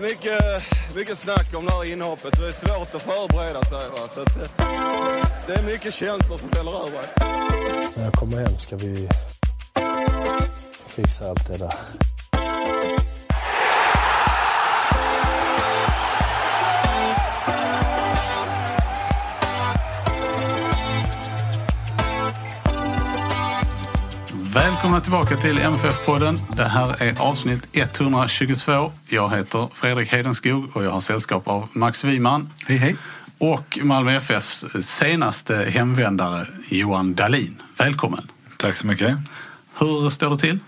Mycket, mycket snack om det här inhoppet. Det är svårt att förbereda sig. Va? Så att, eh, det är mycket känslor som fäller över. När jag kommer hem ska vi fixa allt det där. Välkomna tillbaka till MFF-podden. Det här är avsnitt 122. Jag heter Fredrik Hedenskog och jag har sällskap av Max Wiman. Hej, hej. Och Malmö FFs senaste hemvändare Johan Dahlin. Välkommen. Tack så mycket. Hur står det till?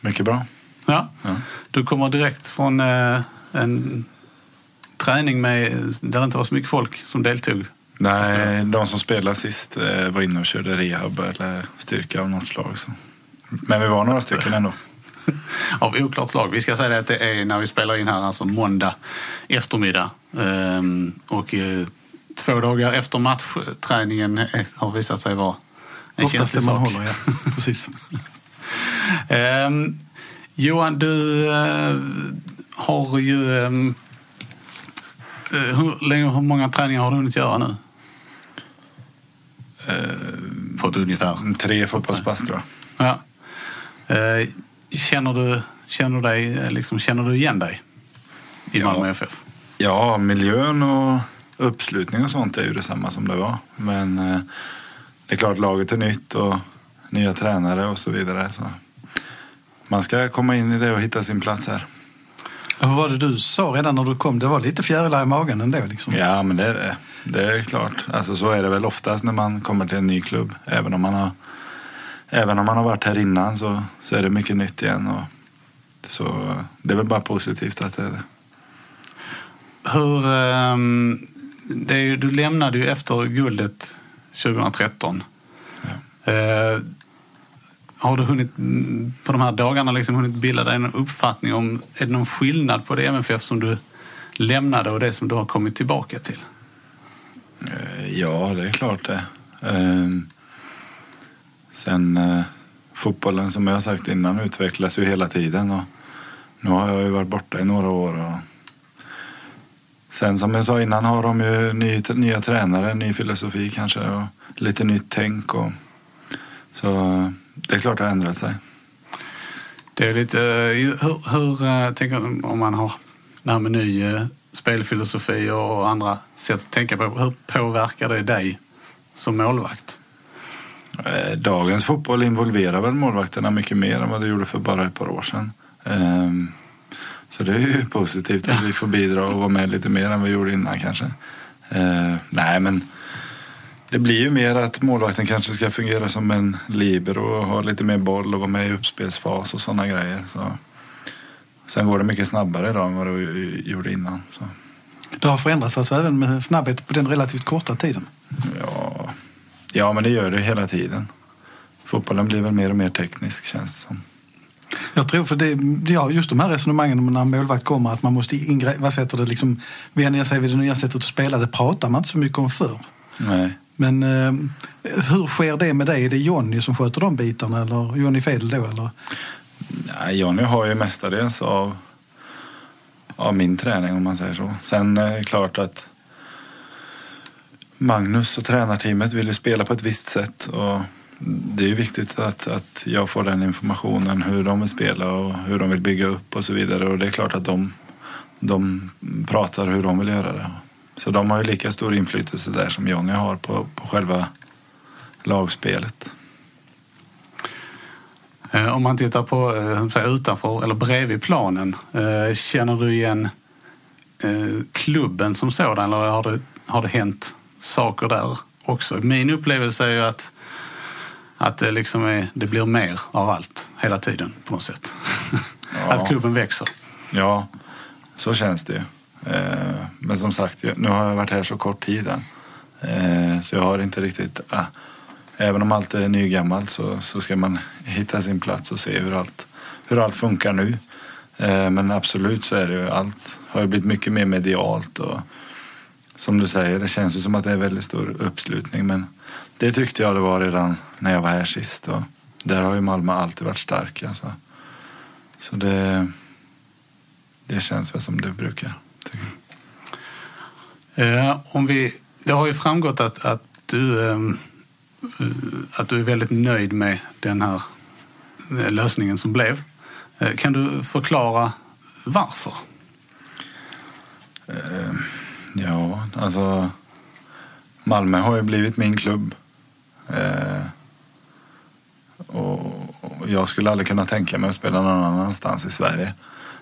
Mycket bra. Ja. Ja. Du kommer direkt från eh, en träning med, där det inte var så mycket folk som deltog. Nej, de som spelade sist eh, var inne och körde rehab eller styrka av något slag. Så. Men vi var några stycken ändå. Av oklart slag. Vi ska säga det att det är när vi spelar in här, alltså måndag eftermiddag. Ehm, och eh, två dagar efter matchträningen eh, har visat sig vara en Oftast det känslig man sak. håller, ja. Precis. Ehm, Johan, du eh, har ju... eh, hur, länge, hur många träningar har du hunnit göra nu? På ett ungefär. Tre fotbollspass tror jag. Ja. Eh, känner, du, känner, du dig, eh, liksom, känner du igen dig i Ja. Malmö FF? Ja, miljön och uppslutning och sånt är ju detsamma som det var. Men eh, det är klart, laget är nytt och nya tränare och så vidare. Så man ska komma in i det och hitta sin plats här. Vad var det du sa redan när du kom? Det var lite fjärilar i magen ändå. Liksom. Ja, men det är det. Det är klart. Alltså, så är det väl oftast när man kommer till en ny klubb. Även om man har, även om man har varit här innan så, så är det mycket nytt igen. Och, så det är väl bara positivt att det är det. Hur, ehm, det du lämnade ju efter guldet 2013. Eh, har du hunnit på de här dagarna liksom hunnit bilda dig en uppfattning om, är det någon skillnad på det MFF som du lämnade och det som du har kommit tillbaka till? Eh, Ja, det är klart det. Ehm, Sen eh, fotbollen som jag har sagt innan utvecklas ju hela tiden. Och nu har jag ju varit borta i några år. Och sen som jag sa innan har de ju ny, nya tränare, ny filosofi kanske och lite nytt tänk. Och, så det är klart det har ändrat sig. Det är lite, eh, hur, hur eh, tänker du om man har det här med ny eh, spelfilosofi och andra sätt att tänka på. Hur påverkar det dig som målvakt? Eh, Dagens fotboll involverar väl målvakterna mycket mer än vad det gjorde för bara ett par år sedan. Ehm, Så det är ju positivt att vi får bidra och vara med lite mer än vi gjorde innan kanske. Eh, Nej, men det blir ju mer att målvakten kanske ska fungera som en libero och ha lite mer boll och vara med i uppspelsfas och sådana grejer. Så. Sen går det mycket snabbare idag än vad det gjorde innan. Så. Det har förändrats alltså även med snabbhet på den relativt korta tiden. Ja, ja, men det gör det hela tiden. Fotbollen blir väl mer och mer teknisk känns det som. Jag tror för det, ja, just de här resonemangen om när en målvakt kommer att man måste ingre, vad heter det, liksom, vänja sig vid det nya sättet att spela. Det pratar man inte så mycket om förr. Nej. Men eh, hur sker det med dig? Är det Jonny som sköter de bitarna eller Jonny Fedel då? Eller? Nej, Jonny har ju mestadels av, av min träning om man säger så. Sen är det klart att Magnus och tränarteamet vill ju spela på ett visst sätt. Och det är ju viktigt att, att jag får den informationen hur de vill spela och hur de vill bygga upp och så vidare. Och det är klart att de, de pratar hur de vill göra det. Så de har ju lika stor inflytelse där som Jonny har på, på själva lagspelet. Eh, om man tittar på eh, utanför eller bredvid planen, eh, känner du igen klubben som sådan eller har det, har det hänt saker där också? Min upplevelse är ju att, att det, liksom är, det blir mer av allt hela tiden på något sätt. Ja. Att klubben växer. Ja, så känns det ju. Eh, men som sagt, nu har jag varit här så kort tid än. Eh, så jag har inte riktigt... Ah, även om allt är nygammalt så, så ska man hitta sin plats och se hur allt, hur allt funkar nu. Eh, men absolut så är det ju allt har ju blivit mycket mer medialt och som du säger, det känns ju som att det är väldigt stor uppslutning men det tyckte jag det var redan när jag var här sist och där har ju Malmö alltid varit stark alltså. Så det, det känns väl som det brukar. Eh, om vi, det har ju framgått att, att, du, eh, att du är väldigt nöjd med den här eh, lösningen som blev. Eh, kan du förklara varför? Ja, alltså Malmö har ju blivit min klubb. Eh, och, och jag skulle aldrig kunna tänka mig att spela någon annanstans i Sverige.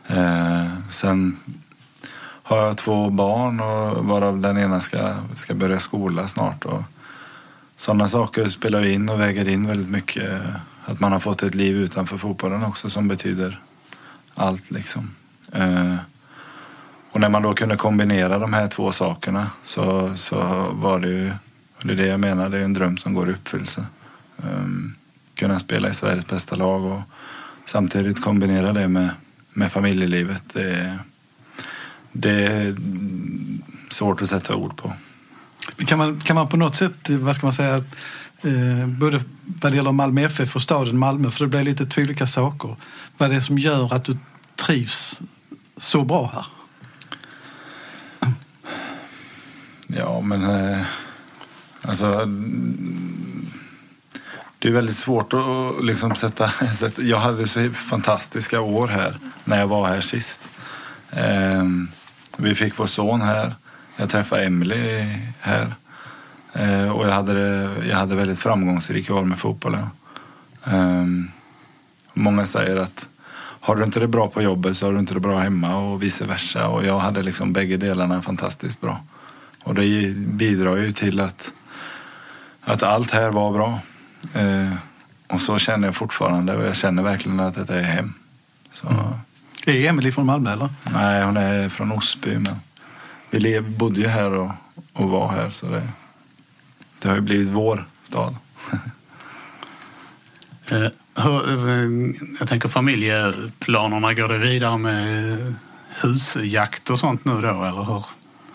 Eh, sen har jag två barn och varav den ena ska, ska börja skola snart. Och sådana saker spelar in och väger in väldigt mycket. Att man har fått ett liv utanför fotbollen också som betyder allt liksom. Eh, och när man då kunde kombinera de här två sakerna så, så var det ju, och det är det jag menar, det är en dröm som går i uppfyllelse. Um, kunna spela i Sveriges bästa lag och samtidigt kombinera det med, med familjelivet. Det, det är svårt att sätta ord på. Kan man, kan man på något sätt, vad ska man säga, eh, både vad det gäller Malmö FF och staden Malmö, för det blir lite två olika saker. Vad det är som gör att du trivs så bra här? Ja, men eh, alltså... Det är väldigt svårt att liksom sätta, sätta... Jag hade så fantastiska år här när jag var här sist. Eh, vi fick vår son här. Jag träffade Emily här. Eh, och jag hade, jag hade väldigt framgångsrika år med fotbollen. Eh, många säger att har du inte det bra på jobbet så har du inte det bra hemma och vice versa. Och jag hade liksom bägge delarna fantastiskt bra. Och det bidrar ju till att, att allt här var bra. Eh, och så känner jag fortfarande och jag känner verkligen att detta är hem. Så, Är Emelie från Malmö eller? Nej, hon är från Osby men vi bodde ju här och, och var här så det, det har ju blivit vår stad. Eh, eh, jag tänker familjeplanerna, går det vidare med husjakt och sånt nu då? Eller hur,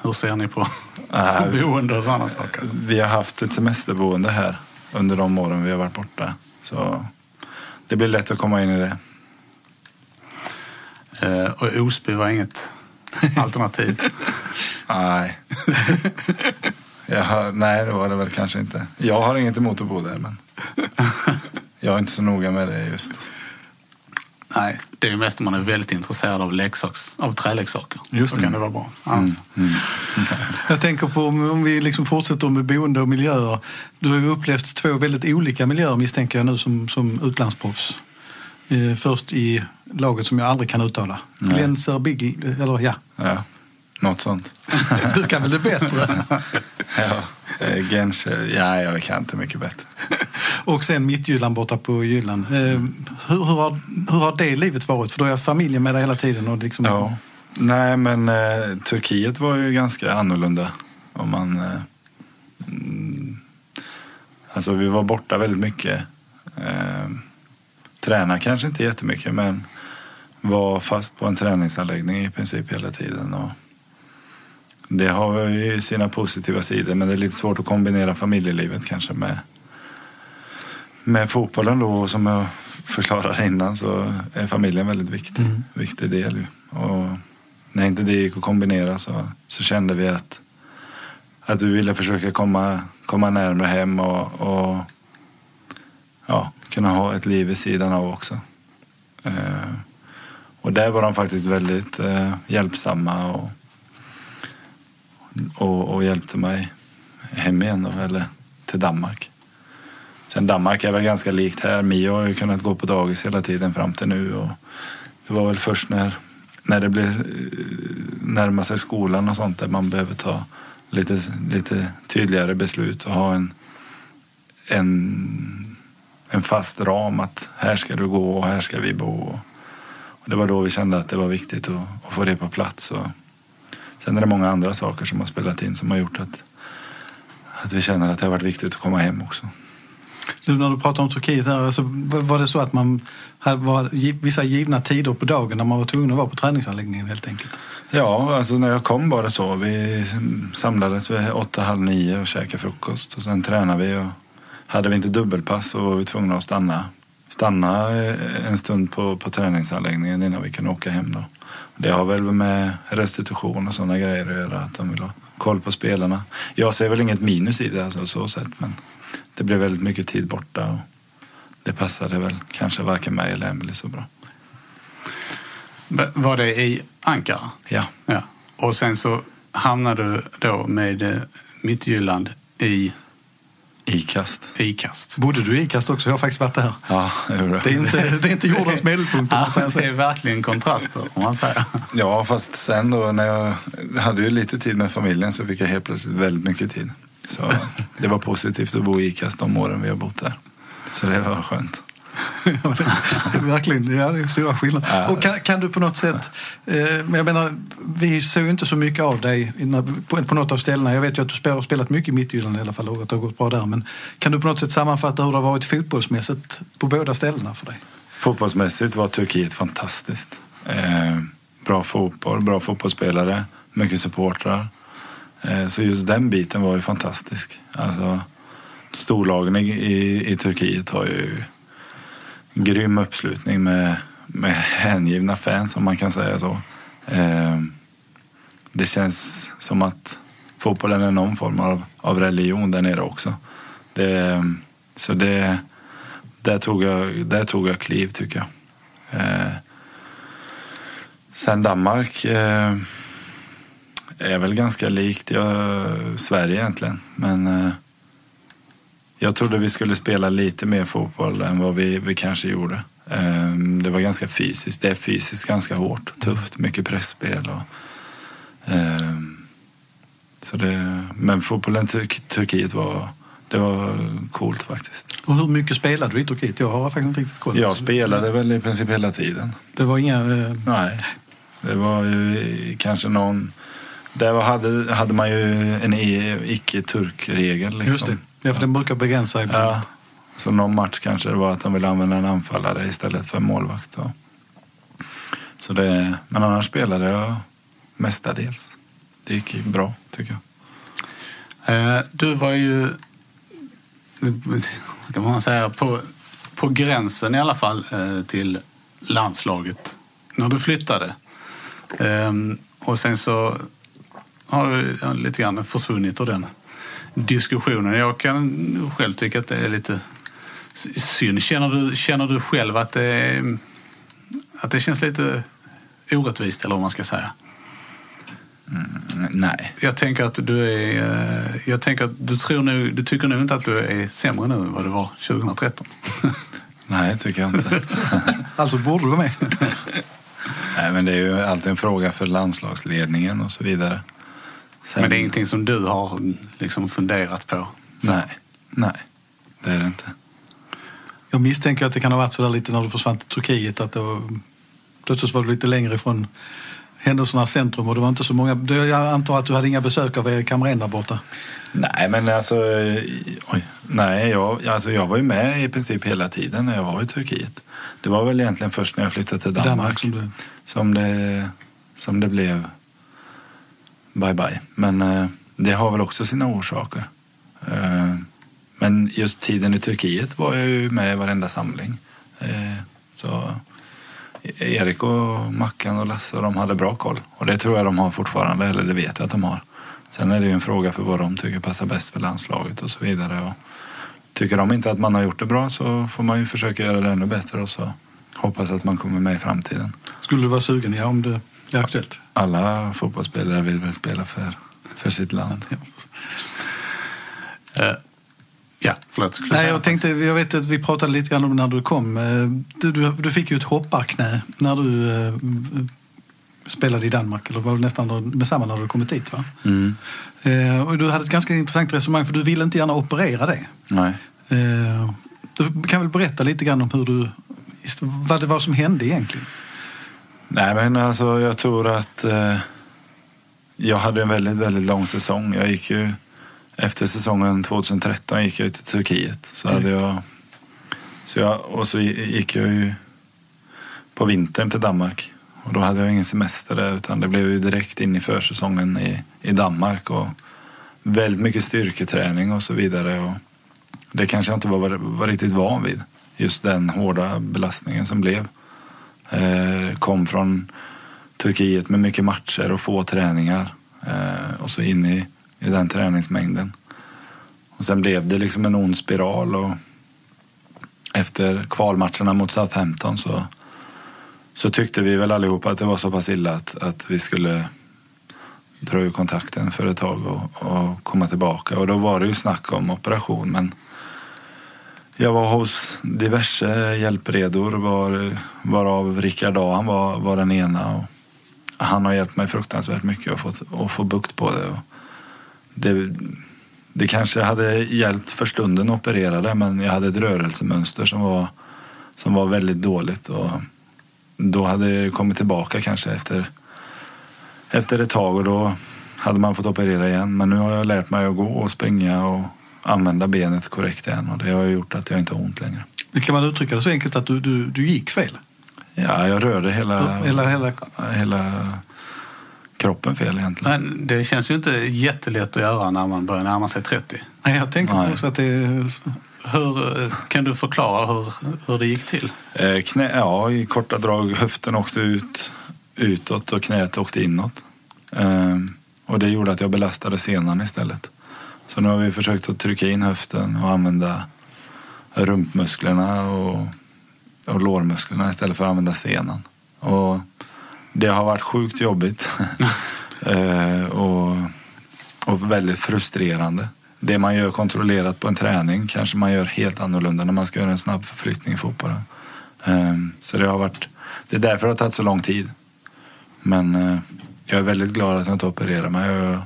hur ser ni på Nej. boende och sådana saker? Vi har haft ett semesterboende här under de åren vi har varit borta. Så det blir lätt att komma in i det. Eh, och Osby var inget alternativ. Nej. Har, nej, det var det väl kanske inte. Jag har inget emot att bo där, men jag är inte så noga med det just. Nej, det är mest om man är väldigt intresserad av, leksaks, av träleksaker. Just Då det. kan det vara bra. Annars, Jag tänker på om vi liksom fortsätter med boende och miljöer. Du har ju upplevt två väldigt olika miljöer misstänker jag nu som, som utlandsproffs. Eh, först i laget som jag aldrig kan uttala. Glenser Big, eller ja, Ja, något sånt. du kan väl det bättre. Ja, eh, Genscher, ja, jag kan inte mycket bättre. Och sen Mittjylland borta på Jylland. Eh, hur, hur, har, hur har det livet varit? För då är familjen med dig hela tiden. Och liksom, Ja. Nej, men eh, Turkiet var ju ganska annorlunda. Om man, eh, mm, alltså vi var borta väldigt mycket. Eh, tränade kanske inte jättemycket, men var fast på en träningsanläggning i princip hela tiden. Och det har ju sina positiva sidor, men det är lite svårt att kombinera familjelivet kanske med, med fotbollen då. Som jag förklarade innan så är familjen väldigt viktig, viktig del. ju. Och när inte det gick att kombinera så, så kände vi att, att vi ville försöka komma, komma närmare hem och, och ja, kunna ha ett liv vid sidan av också. Eh, och där var de faktiskt väldigt eh, hjälpsamma och, och, och hjälpte mig hem igen då, eller till Danmark. Sen Danmark är väl ganska likt här. Mio har ju kunnat gå på dagis hela tiden fram till nu. Och det var väl först när, när det blev eh, närma sig skolan och sånt där man behöver ta lite, lite tydligare beslut och ha en, en, en fast ram att här ska du gå och här ska vi bo. Och det var då vi kände att det var viktigt att, att få det på plats. Och Sen är det många andra saker som har spelat in som har gjort att, att vi känner att det har varit viktigt att komma hem också. Nu när du pratar om Turkiet här, alltså, var det så att man hade vissa givna tider på dagen när man var tvungen att vara på träningsanläggningen helt enkelt? Ja, alltså när jag kom var det så. Vi samlades vid åtta, halv nio och käkade frukost. Och sen tränade vi. Och hade vi inte dubbelpass så var vi tvungna att stanna, stanna eh, en stund på, på träningsanläggningen innan vi kunde åka hem. Då. Det har väl med restitution och sådana grejer att göra. Att de vill ha koll på spelarna. Jag ser väl inget minus i det alltså, så sätt. Men det blev väldigt mycket tid borta. Och det passade väl kanske varken mig eller Emily så bra. Var det i Ankara? Ja, Ja. Och sen så hamnade du då med eh, Midtjylland i ikast. IKAST. Bodde du i Ikast också? Jag har faktiskt varit där. Ja, det gjorde Det är inte, det är inte jordens medelpunkt om man säger så. det är verkligen kontraster om man säger. Ja, fast sen då när jag hade ju lite tid med familjen så fick jag helt plötsligt väldigt mycket tid. Så det var positivt att bo i Ikast de åren vi har bott där. Så det var skönt. Verkligen, ja, det är stora skillnader. Och kan, kan du på något sätt, eh, men jag menar, vi såg inte så mycket av dig på, på något av ställena. Jag vet ju att du har spelat mycket i Midtjylland i alla fall och att det har gått bra där. Men kan du på något sätt sammanfatta hur det har varit fotbollsmässigt på båda ställena för dig? Fotbollsmässigt var Turkiet fantastiskt. Eh, bra fotboll, bra fotbollsspelare, mycket supportrar. Eh, så just den biten var ju fantastisk. Alltså, storlagen i, i, i Turkiet har ju grym uppslutning med, med hängivna fans om man kan säga så. Eh, det känns som att fotbollen är någon form av, av religion där nere också. Det, så det, där, tog jag, där tog jag kliv tycker jag. Eh, sen Danmark eh, är väl ganska likt jag, Sverige egentligen. Men eh, jag trodde vi skulle spela lite mer fotboll än vad vi, vi kanske gjorde. Eh, det var ganska fysiskt. Det är fysiskt ganska hårt, tufft, mycket pressspel. Och, eh, så det, men fotbollen i Tur- Turkiet var, det var coolt faktiskt. Och hur mycket spelade du i Turkiet? Jag har faktiskt inte riktigt koll. Jag spelade väl i princip hela tiden. Det var inga... Eh, Nej, det var ju kanske någon... Där hade, hade man ju en icke-turk-regel. Liksom. just det. Ja, för den brukar begränsa ibland. Ja, så någon match kanske det var att de ville använda en anfallare istället för en målvakt. Och. Så det, men annars spelade jag mestadels. Det gick bra, tycker jag. Eh, Du var ju, kan man säga, på, på gränsen i alla fall eh, till landslaget när du flyttade. Ehm, Och sen så har du lite grann försvunnit ur den diskussionen. Jag kan själv tycka att det är lite synd. Känner du, känner du själv att det, är, att det känns lite orättvist, eller vad man ska säga? Mm, nej. Jag tänker att du är... eh, Jag tänker att du, tror nu, du tycker nog inte att du är sämre nu än vad du var 2013. Nej, tycker jag inte. Alltså borde du vara med. Nej, men det är ju alltid en fråga för landslagsledningen och så vidare. Sen, Men det är ingenting som du har liksom funderat på? Så. Nej, nej, det är det inte. Jag misstänker att det kan ha varit så där lite när du försvann till Turkiet att då, plötsligt var du lite längre ifrån händelsernas centrum och det var inte så många. Jag antar att du hade inga besök av Erik Hamrén där borta. Nej, men alltså, eh, oj, nej jag, alltså jag var ju med i princip hela tiden när jag var i Turkiet. Det var väl egentligen först när jag flyttade till Danmark, Danmark som du... som, det, som det blev bye bye. Men eh, det har väl också sina orsaker. Eh, men just tiden i Turkiet var jag ju med i varenda samling. Eh, så e- Erik och Mackan och Lasse och de hade bra koll. Och det tror jag de har fortfarande, eller det vet jag att de har. Sen är det ju en fråga för vad de tycker passar bäst för landslaget och så vidare. Och tycker de inte att man har gjort det bra så får man ju försöka göra det ännu bättre och så hoppas att man kommer med i framtiden. Skulle du vara sugen? Ja, om det aktuellt. Alla fotbollsspelare vill väl spela för, för sitt land. Ja. Eh, ja, förlåt. Nej, jag tänkte, jag vet att vi pratade lite grann om när du kom. Eh, Du, du, du fick ju ett hopparknä när du eh, spelade i Danmark, eller var det nästan med samma när du kommit dit va? Mm. Eh, och du hade ett ganska intressant resonemang för du ville inte gärna operera det. Nej. Du kan väl berätta lite grann om hur du, vad det var som hände egentligen? Nej, men alltså jag tror att... Eh, jag hade en väldigt, väldigt lång säsong. Jag gick ju, efter säsongen 2013 gick jag till Turkiet. Så hade jag, så jag, och så gick jag ju på vintern till Danmark. Och då hade jag ingen semester där utan det blev ju direkt in i försäsongen i, i Danmark. Och väldigt mycket styrketräning och så vidare. Och det kanske jag inte var, var riktigt van vid. Just den hårda belastningen som blev. Eh, kom från Turkiet med mycket matcher och få träningar. Eh, och så in i, i den träningsmängden. Och sen blev det liksom en ond spiral. Och efter kvalmatcherna mot Southampton så, så tyckte vi väl allihopa att det var så pass illa att, att vi skulle dra ur kontakten för ett tag och, och komma tillbaka. Och då var det ju snack om operation men jag var hos diverse hjälpredor var, varav Rickard Ahan var, var den ena. Och han har hjälpt mig fruktansvärt mycket att få, att få bukt på det. Och det. Det kanske hade hjälpt för stunden att operera det men jag hade ett rörelsemönster som var, som var väldigt dåligt. Och då hade det kommit tillbaka kanske efter, efter ett tag och då hade man fått operera igen. Men nu har jag lärt mig att gå och springa och använda benet korrekt igen och det har gjort att jag inte har ont längre. Det kan man uttrycka det så enkelt att du, du, du gick fel? Ja, jag rörde hela, hela, hela... hela kroppen fel egentligen. Men det känns ju inte jättelätt att göra när man börjar närma sig 30. Nej, jag tänker Nej. också att det är... Hur, kan du förklara hur, hur det gick till? Eh, knä, ja, i korta drag. Höften åkte ut, utåt och knät åkte inåt. Eh, och det gjorde att jag belastade senan istället. Så nu har vi försökt att trycka in höften och använda rumpmusklerna och, och lårmusklerna istället för att använda senan. Och det har varit sjukt jobbigt eh, och, och väldigt frustrerande. Det man gör kontrollerat på en träning kanske man gör helt annorlunda när man ska göra en snabb förflyttning i fotbollen. Eh, så det har varit, det är därför det har tagit så lång tid. Men eh, jag är väldigt glad att jag inte opererar mig. Jag,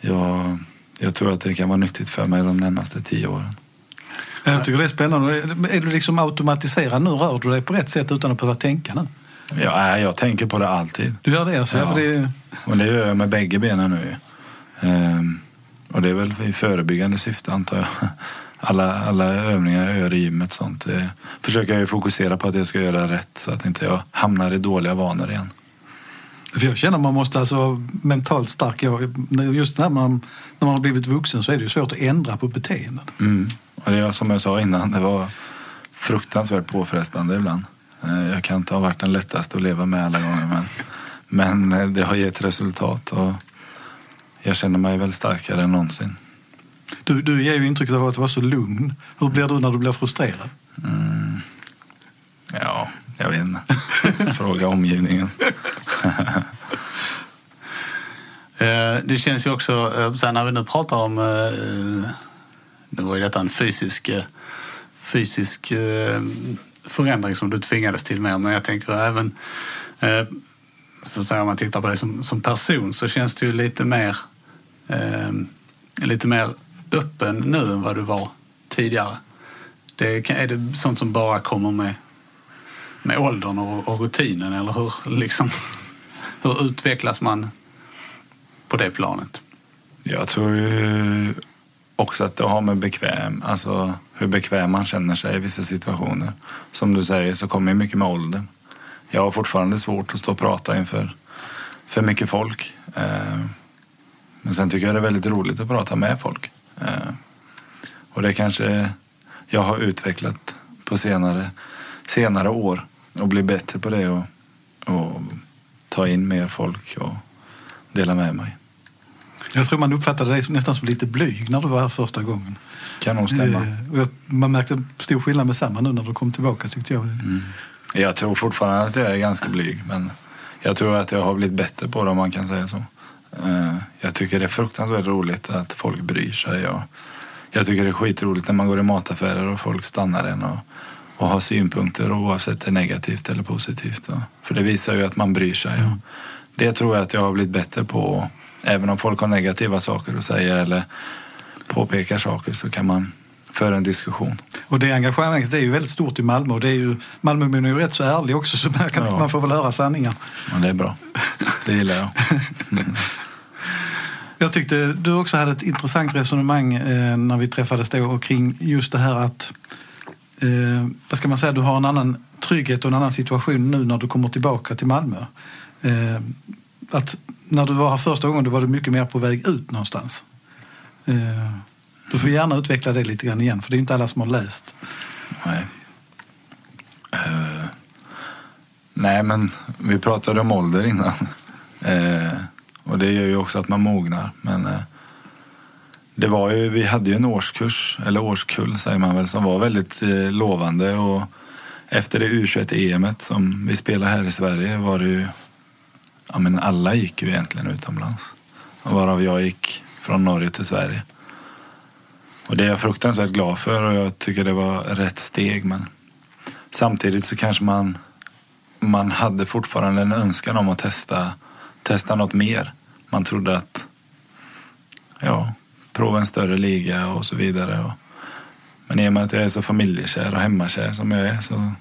jag, jag tror att det kan vara nyttigt för mig de närmaste tio åren. Jag tycker det är spännande. Är du liksom automatiserad nu? Rör du dig på rätt sätt utan att behöva tänka nu? Ja, jag tänker på det alltid. Du gör det alltså? Ja. För det... Och det gör jag med bägge benen nu. Ehm, och det är väl i förebyggande syfte antar jag. Alla, alla övningar jag gör i gymmet sånt. Det försöker jag ju fokusera på att jag ska göra rätt så att inte jag hamnar i dåliga vanor igen. För jag känner att man måste alltså vara mentalt stark. Just när man, när man har blivit vuxen så är det ju svårt att ändra på beteenden. Mm. Och det är som jag sa innan, det var fruktansvärt påfrestande ibland. Eh, Jag kan inte ha varit den lättaste att leva med alla gånger men, men eh, det har gett resultat och jag känner mig väl starkare än någonsin. Du, du ger ju intrycket av att vara så lugn. Hur blir du när du blir frustrerad? Mm. Ja, jag vet inte. Fråga omgivningen. Eh, det känns ju också, eh, så när vi nu pratar om, eh, nu var ju detta en fysisk, fysisk förändring som du tvingades till med, men jag tänker även, så att säga, om man tittar på dig som, som person så känns du ju lite mer, lite mer öppen nu än vad du var tidigare. Det, är det sånt som bara kommer med, med åldern och, och rutinen eller hur, liksom, hur utvecklas man på det planet. Jag tror ju också att det har med bekväm, alltså hur bekväm man känner sig i vissa situationer. Som du säger så kommer ju mycket med åldern. Jag har fortfarande svårt att stå och prata inför för mycket folk. Eh, men sen tycker jag det är väldigt roligt att prata med folk. Eh, och det kanske jag har utvecklat på senare, senare år och bli bättre på det och, och ta in mer folk och dela med mig. Jag tror man uppfattade dig nästan som lite blyg när du var här första gången. Kan nog stämma. Eh, Man märkte stor skillnad med samma nu när du kom tillbaka tyckte jag. Jag tror fortfarande att jag är ganska blyg, men jag tror att jag har blivit bättre på det om man kan säga så. Eh, Jag tycker det är fruktansvärt roligt att folk bryr sig. Jag tycker det är skitroligt när man går i mataffärer och folk stannar en och, och har synpunkter oavsett det är negativt eller positivt. Och- För det visar ju att man bryr sig. Och det tror jag att jag har blivit bättre på. Även om folk har negativa saker att säga eller påpekar saker så kan man föra en diskussion. Och det engagemanget det är ju väldigt stort i Malmö och det är ju, Malmöbon är ju rätt så ärlig också så man, kan, Ja. man får väl höra sanningar. Men det är bra. Det gillar jag. Jag tyckte du också hade ett intressant resonemang eh, när vi träffades då och kring just det här att eh, vad ska man säga, du har en annan trygghet och en annan situation nu när du kommer tillbaka till Malmö. Eh, att när du var här första gången då var du mycket mer på väg ut någonstans. Eh, du får gärna utveckla det lite grann igen för det är inte alla som har läst. Nej. Uh, nej, men vi pratade om ålder innan. Uh, och det gör ju också att man mognar. Men uh, det var ju, vi hade ju en årskurs, eller årskull säger man väl, som var väldigt eh, lovande. Och efter det U21-EMet som vi spelade här i Sverige var det ju, ja men alla gick ju egentligen utomlands. Varav jag gick från Norge till Sverige. Och det är jag fruktansvärt glad för och jag tycker det var rätt steg. Men samtidigt så kanske man, man hade fortfarande en önskan om att testa, testa något mer. Man trodde att, ja, prova en större liga och så vidare. Och, men i och med att jag är så familjekär och hemmakär som jag är så,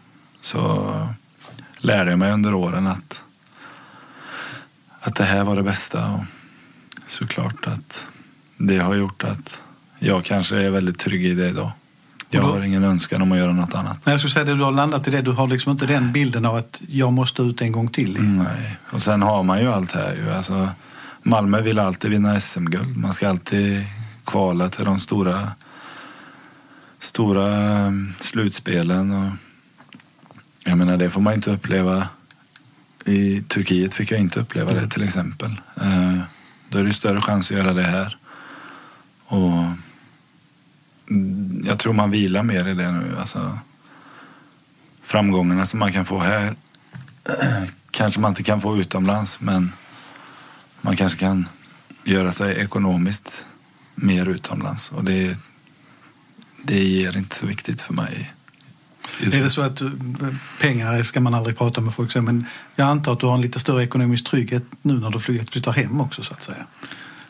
så lärde jag mig under åren att, att det här var det bästa. Och såklart att det har gjort att jag kanske är väldigt trygg i det idag. Jag har ingen önskan om att göra något annat. Men jag skulle säga att du har landat i det, du har liksom inte den bilden av att jag måste ut en gång till. Nej. Och sen har man ju allt här. Ju. Alltså, Malmö vill alltid vinna SM-guld. Man ska alltid kvala till de stora, stora eh, slutspelen. Och jag menar, det får man inte uppleva. I Turkiet fick jag inte uppleva det till exempel. Eh, då är det större chans att göra det här. Och mm, jag tror man vilar mer i det nu. Alltså, framgångarna som man kan få här kanske man inte kan få utomlands men man kanske kan göra sig ekonomiskt mer utomlands och det, det är inte så viktigt för mig. Just Är det så att pengar ska man aldrig prata med folk om, men jag antar att du har en lite större ekonomisk trygghet nu när du flyttar hem också så att säga.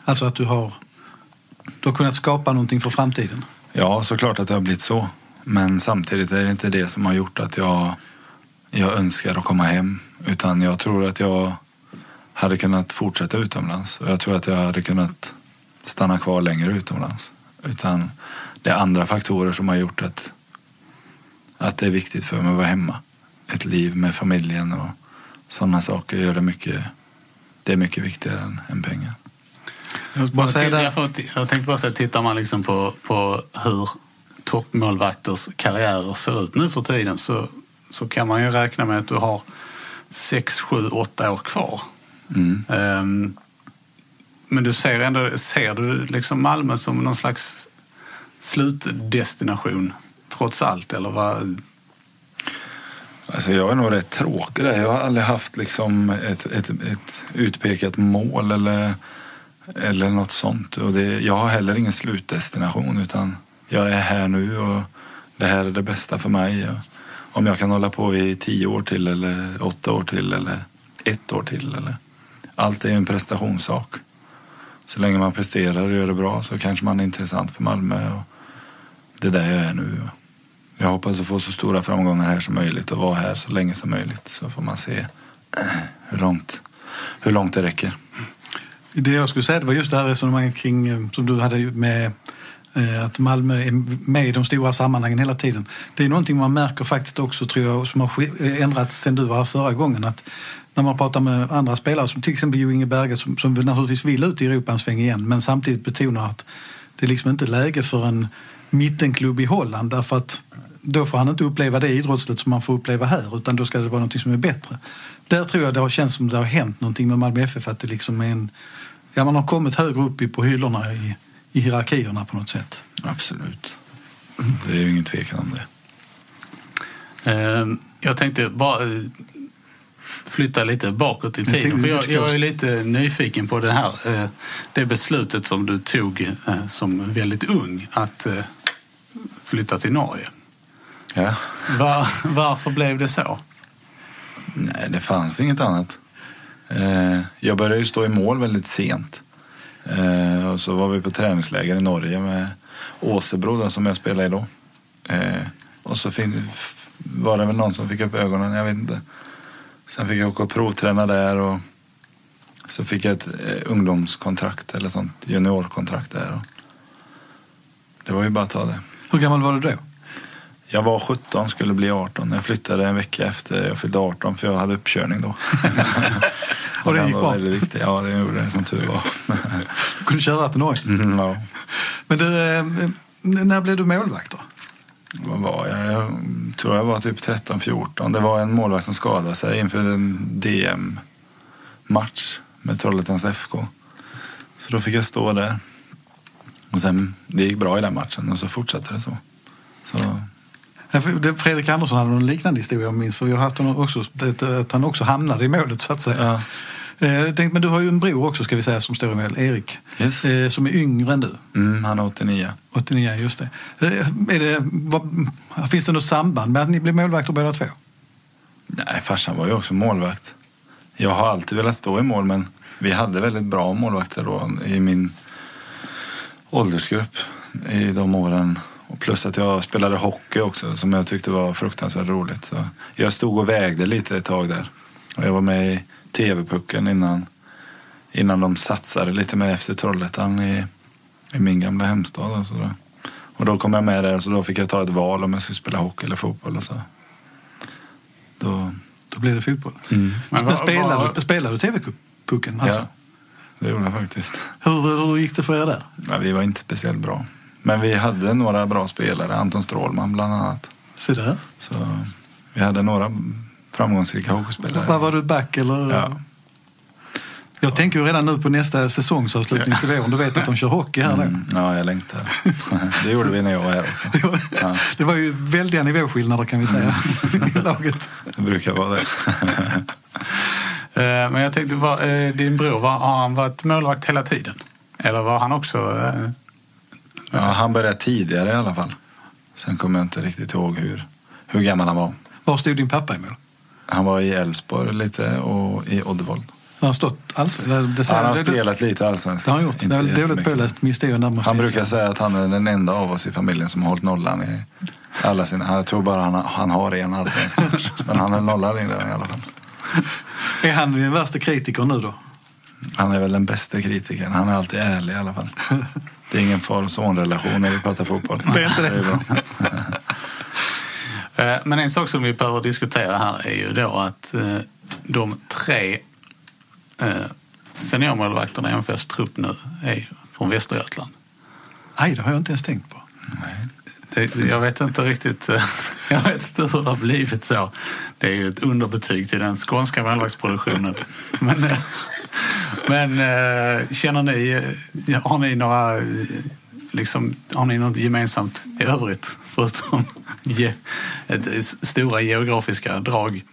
Alltså att du har, du har kunnat skapa någonting för framtiden. Ja, såklart att det har blivit så. Men samtidigt är det inte det som har gjort att jag, jag önskar att komma hem. Utan jag tror att jag hade kunnat fortsätta utomlands. Och jag tror att jag hade kunnat stanna kvar längre utomlands. Utan det är andra faktorer som har gjort att, att det är viktigt för mig att vara hemma. Ett liv med familjen och sådana saker gör det mycket, det är mycket viktigare än, än pengar. Jag, bara det, jag, får, jag tänkte bara säga, tittar man liksom på, på hur toppmålvakters karriärer ser ut nu för tiden så, så kan man ju räkna med att du har sex, sju, åtta år kvar. Mm. Ehm, men du ser ändå, ser du liksom Malmö som någon slags slutdestination trots allt? Eller vad? Alltså jag är nog rätt tråkig där. Jag har aldrig haft liksom ett, ett, ett utpekat mål eller, eller något sånt. Och det, jag har heller ingen slutdestination utan jag är här nu och det här är det bästa för mig. Och om jag kan hålla på i tio år till eller åtta år till eller ett år till. Eller, allt är en prestationssak. Så länge man presterar och gör det bra så kanske man är intressant för Malmö. Och det är där jag är nu. Jag hoppas att få så stora framgångar här som möjligt och vara här så länge som möjligt. Så får man se eh, hur långt, hur långt det räcker. Mm. det jag skulle säga det var just det här resonemanget kring eh, som du hade med eh, att Malmö är med i de stora sammanhangen hela tiden. Det är någonting man märker faktiskt också tror jag som har ändrats sen du var här förra gången. Att när man pratar med andra spelare som till exempel Jo Inge Berge som, som naturligtvis vill ut i Europa en sväng igen men samtidigt betonar att det är liksom inte läge för en mittenklubb i Holland därför att då får han inte uppleva det idrottsligt som man får uppleva här utan då ska det vara något som är bättre. Där tror jag det har känts som det har hänt någonting med Malmö FF att det liksom är en, ja man har kommit högre upp på hyllorna i, i hierarkierna på något sätt. Absolut. Det är ju ingen tvekan om det. Eh, jag tänkte bara eh, flytta lite bakåt i tiden. För jag, jag är lite nyfiken på det här. eh, Det beslutet som du tog eh, som väldigt ung att eh, flytta till Norge. Ja. Var, varför blev det så? Nej, det fanns inget annat. Jag började ju stå i mål väldigt sent. Och så var vi på träningsläger i Norge med Åsebro som jag spelade i då. Och så fin- var det väl någon som fick upp ögonen, jag vet inte. Sen fick jag åka och provträna där och Så fick jag ett eh, ungdomskontrakt eller sånt juniorkontrakt där. Och det var ju bara att ta det. Hur gammal var du då? Jag var 17, skulle bli 18. Jag flyttade en vecka efter jag fyllde 18 för jag hade uppkörning då. Och det gick bra? Ja, det gjorde det som tur var. Du kunde köra till Norge. Mm, ja. Men du, eh, när blev du målvakt då? Vad var jag? Jag tror jag var typ 13-14. Det var en målvakt som skadade sig inför en DM-match med Trollhättans FK. Så då fick jag stå där. Och sen, det gick bra i den matchen och så fortsatte det så. så Fredrik Andersson hade en liknande historia jag minns, för vi har haft honom också, att han också hamnade i målet så att säga. ja. Eh, tänkte, men du har ju en bror också ska vi säga som står i mål, Erik, Yes. eh, som är yngre än du. Mm, han är 89. 89, just det. Eh, Är det vad, finns det något samband med att ni blev målvakter båda två? Nej, farsan var ju också målvakt. Jag har alltid velat stå i mål, men vi hade väldigt bra målvakter då i min åldersgrupp i de åren. Och plus att jag spelade hockey också, som jag tyckte var fruktansvärt roligt. Så jag stod och vägde lite ett tag där. Och jag var med i TV-pucken innan, innan de satsade lite med FC Trollhättan i, i min gamla hemstad. Och, så där. och då kom jag med där, så då fick jag ta ett val om jag skulle spela hockey eller fotboll. Och så. Då, Då blev det fotboll. Men Men, vad- spelade, vad- spelade du TV-pucken? Alltså, Ja, det gjorde jag faktiskt. hur, hur gick det för er där? Ja, vi var inte speciellt bra. Men vi hade några bra spelare, Anton Strålman bland annat. Se där. Så vi hade några framgångsrika hockeyspelare. Var, var du back eller? Ja. Jag tänker ju redan nu på nästa säsongsavslutning till våren. Du vet att de kör hockey här då. Mm, ja, jag längtar. det gjorde vi när jag var här också. Ja, Det var ju väldiga nivåskillnader kan vi säga Mm. i laget. det brukar vara det. Eh, Men jag tänkte, var, eh, din bror, var, har han varit målvakt hela tiden? Eller var han också... eh, Ja, han började tidigare i alla fall. Sen kommer jag inte riktigt ihåg hur, hur gammal han var. Var stod din pappa i mål? Han var i Elfsborg lite och i Oddevold. Har han stått alls? Det, det, Han har det, spelat lite Det allsvenskan. har han gjort. Inte Det är dåligt jättemycket. påläst måste Han brukar säga att han är den enda av oss i familjen som har hållit nollan i alla sina... Jag tror bara han, han har en allsvensk match. Men han är nollan i den i alla fall. Är han den värsta kritikern nu då? Han är väl den bästa kritikern. Han är alltid ärlig i alla fall. Det är ingen far och son-relation när vi pratar fotboll. Det är inte det. är bra. Eh, Men en sak som vi behöver diskutera här är ju då att eh, de tre eh, seniormålvakterna i MFFs trupp nu är från Västergötland. Nej, det har jag inte ens tänkt på. Det, jag vet inte riktigt jag vet inte hur det har blivit så. Det är ju ett underbetyg till den skånska målvaktsproduktionen. Men, men känner ni, har ni några liksom, har ni något gemensamt i övrigt förutom ge, stora geografiska drag?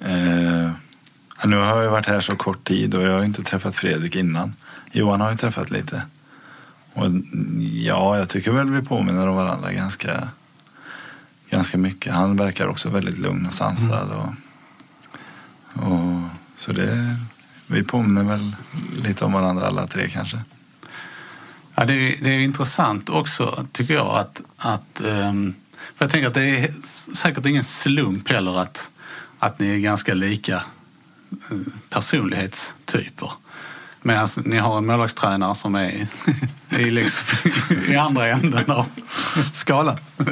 Eh, nu har jag varit här så kort tid och jag har inte träffat Fredrik innan. Johan har ju träffat lite. Och ja, jag tycker väl vi påminner om varandra ganska, ganska mycket. Han verkar också väldigt lugn och sansad. Och, och, så det, vi påminner väl lite om varandra alla tre kanske. Ja, det, är, det är intressant också, tycker jag, att... att ehm, för jag tänker att det är säkert ingen slump heller att, att ni är ganska lika eh, personlighetstyper. Medan ni har en målvaktstränare som är i, liksom, i andra änden av Skalan.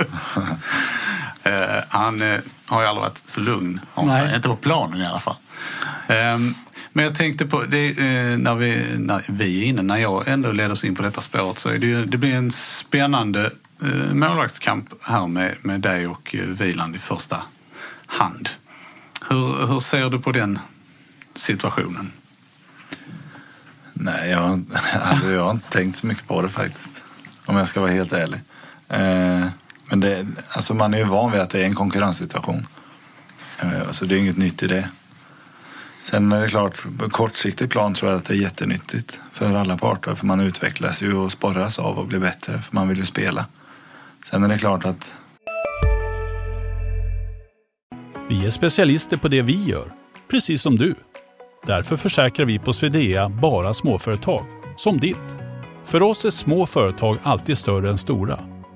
Eh, han eh, har ju aldrig varit så lugn. sagt. Inte på planen i alla fall. Ehm, men jag tänkte på, det, eh, när, vi, när vi är inne, när jag ändå leder oss in på detta spåret så är det, ju, det blir en spännande eh, målvaktskamp här med, med dig och eh, Wieland i första hand. Hur, hur ser du på den situationen? Nej, jag, har- alltså, jag har inte tänkt så mycket på det faktiskt. Om jag ska vara helt ärlig. Eh, men det, alltså, man är ju van vid att det är en konkurrenssituation. Eh, alltså så det är inget nytt i det. Sen är det klart, på kortsiktigt plan tror jag att det är jättenyttigt för alla parter. För man utvecklas ju och sporras av och blir bättre. För man vill ju spela. Sen är det klart att Vi är specialister på det vi gör, precis som du. Därför försäkrar vi på Swedea bara småföretag, som ditt. För oss är små företag alltid större än stora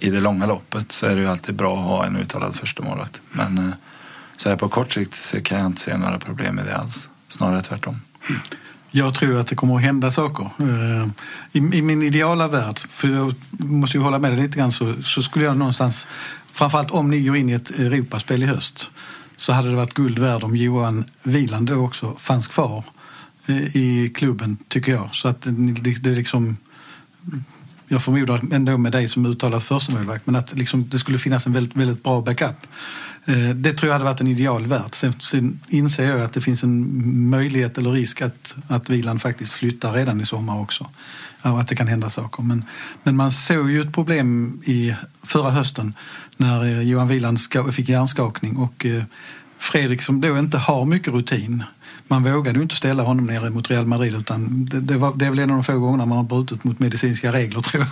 I det långa loppet så är det ju alltid bra att ha en uttalad första målvakt. Men eh, så här på kort sikt så kan jag inte se några problem med det alls. Snarare tvärtom. Jag tror att det kommer att hända saker. Eh, I, i min ideala värld, för jag måste ju hålla med dig lite grann, så, så skulle jag någonstans, framförallt om ni går in i ett Europaspel i höst, så hade det varit guld värd om Johan Wieland då också fanns kvar eh, i klubben, tycker jag. Så att det, det liksom... Jag förmodar ändå med dig som uttalad förstemålvakt, men att liksom det skulle finnas en väldigt, väldigt bra backup. Eh, det tror jag hade varit en ideal värld. Sen, sen inser jag att det finns en möjlighet eller risk att, att Vilan faktiskt flyttar redan i sommar också. Att det kan hända saker. Men, men man såg ju ett problem i förra hösten när eh, Johan Wieland fick hjärnskakning och eh, Fredrik som då inte har mycket rutin. Man vågade ju inte ställa honom nere mot Real Madrid utan det, det, var, det är väl en av de få gångerna man har brutit mot medicinska regler tror jag.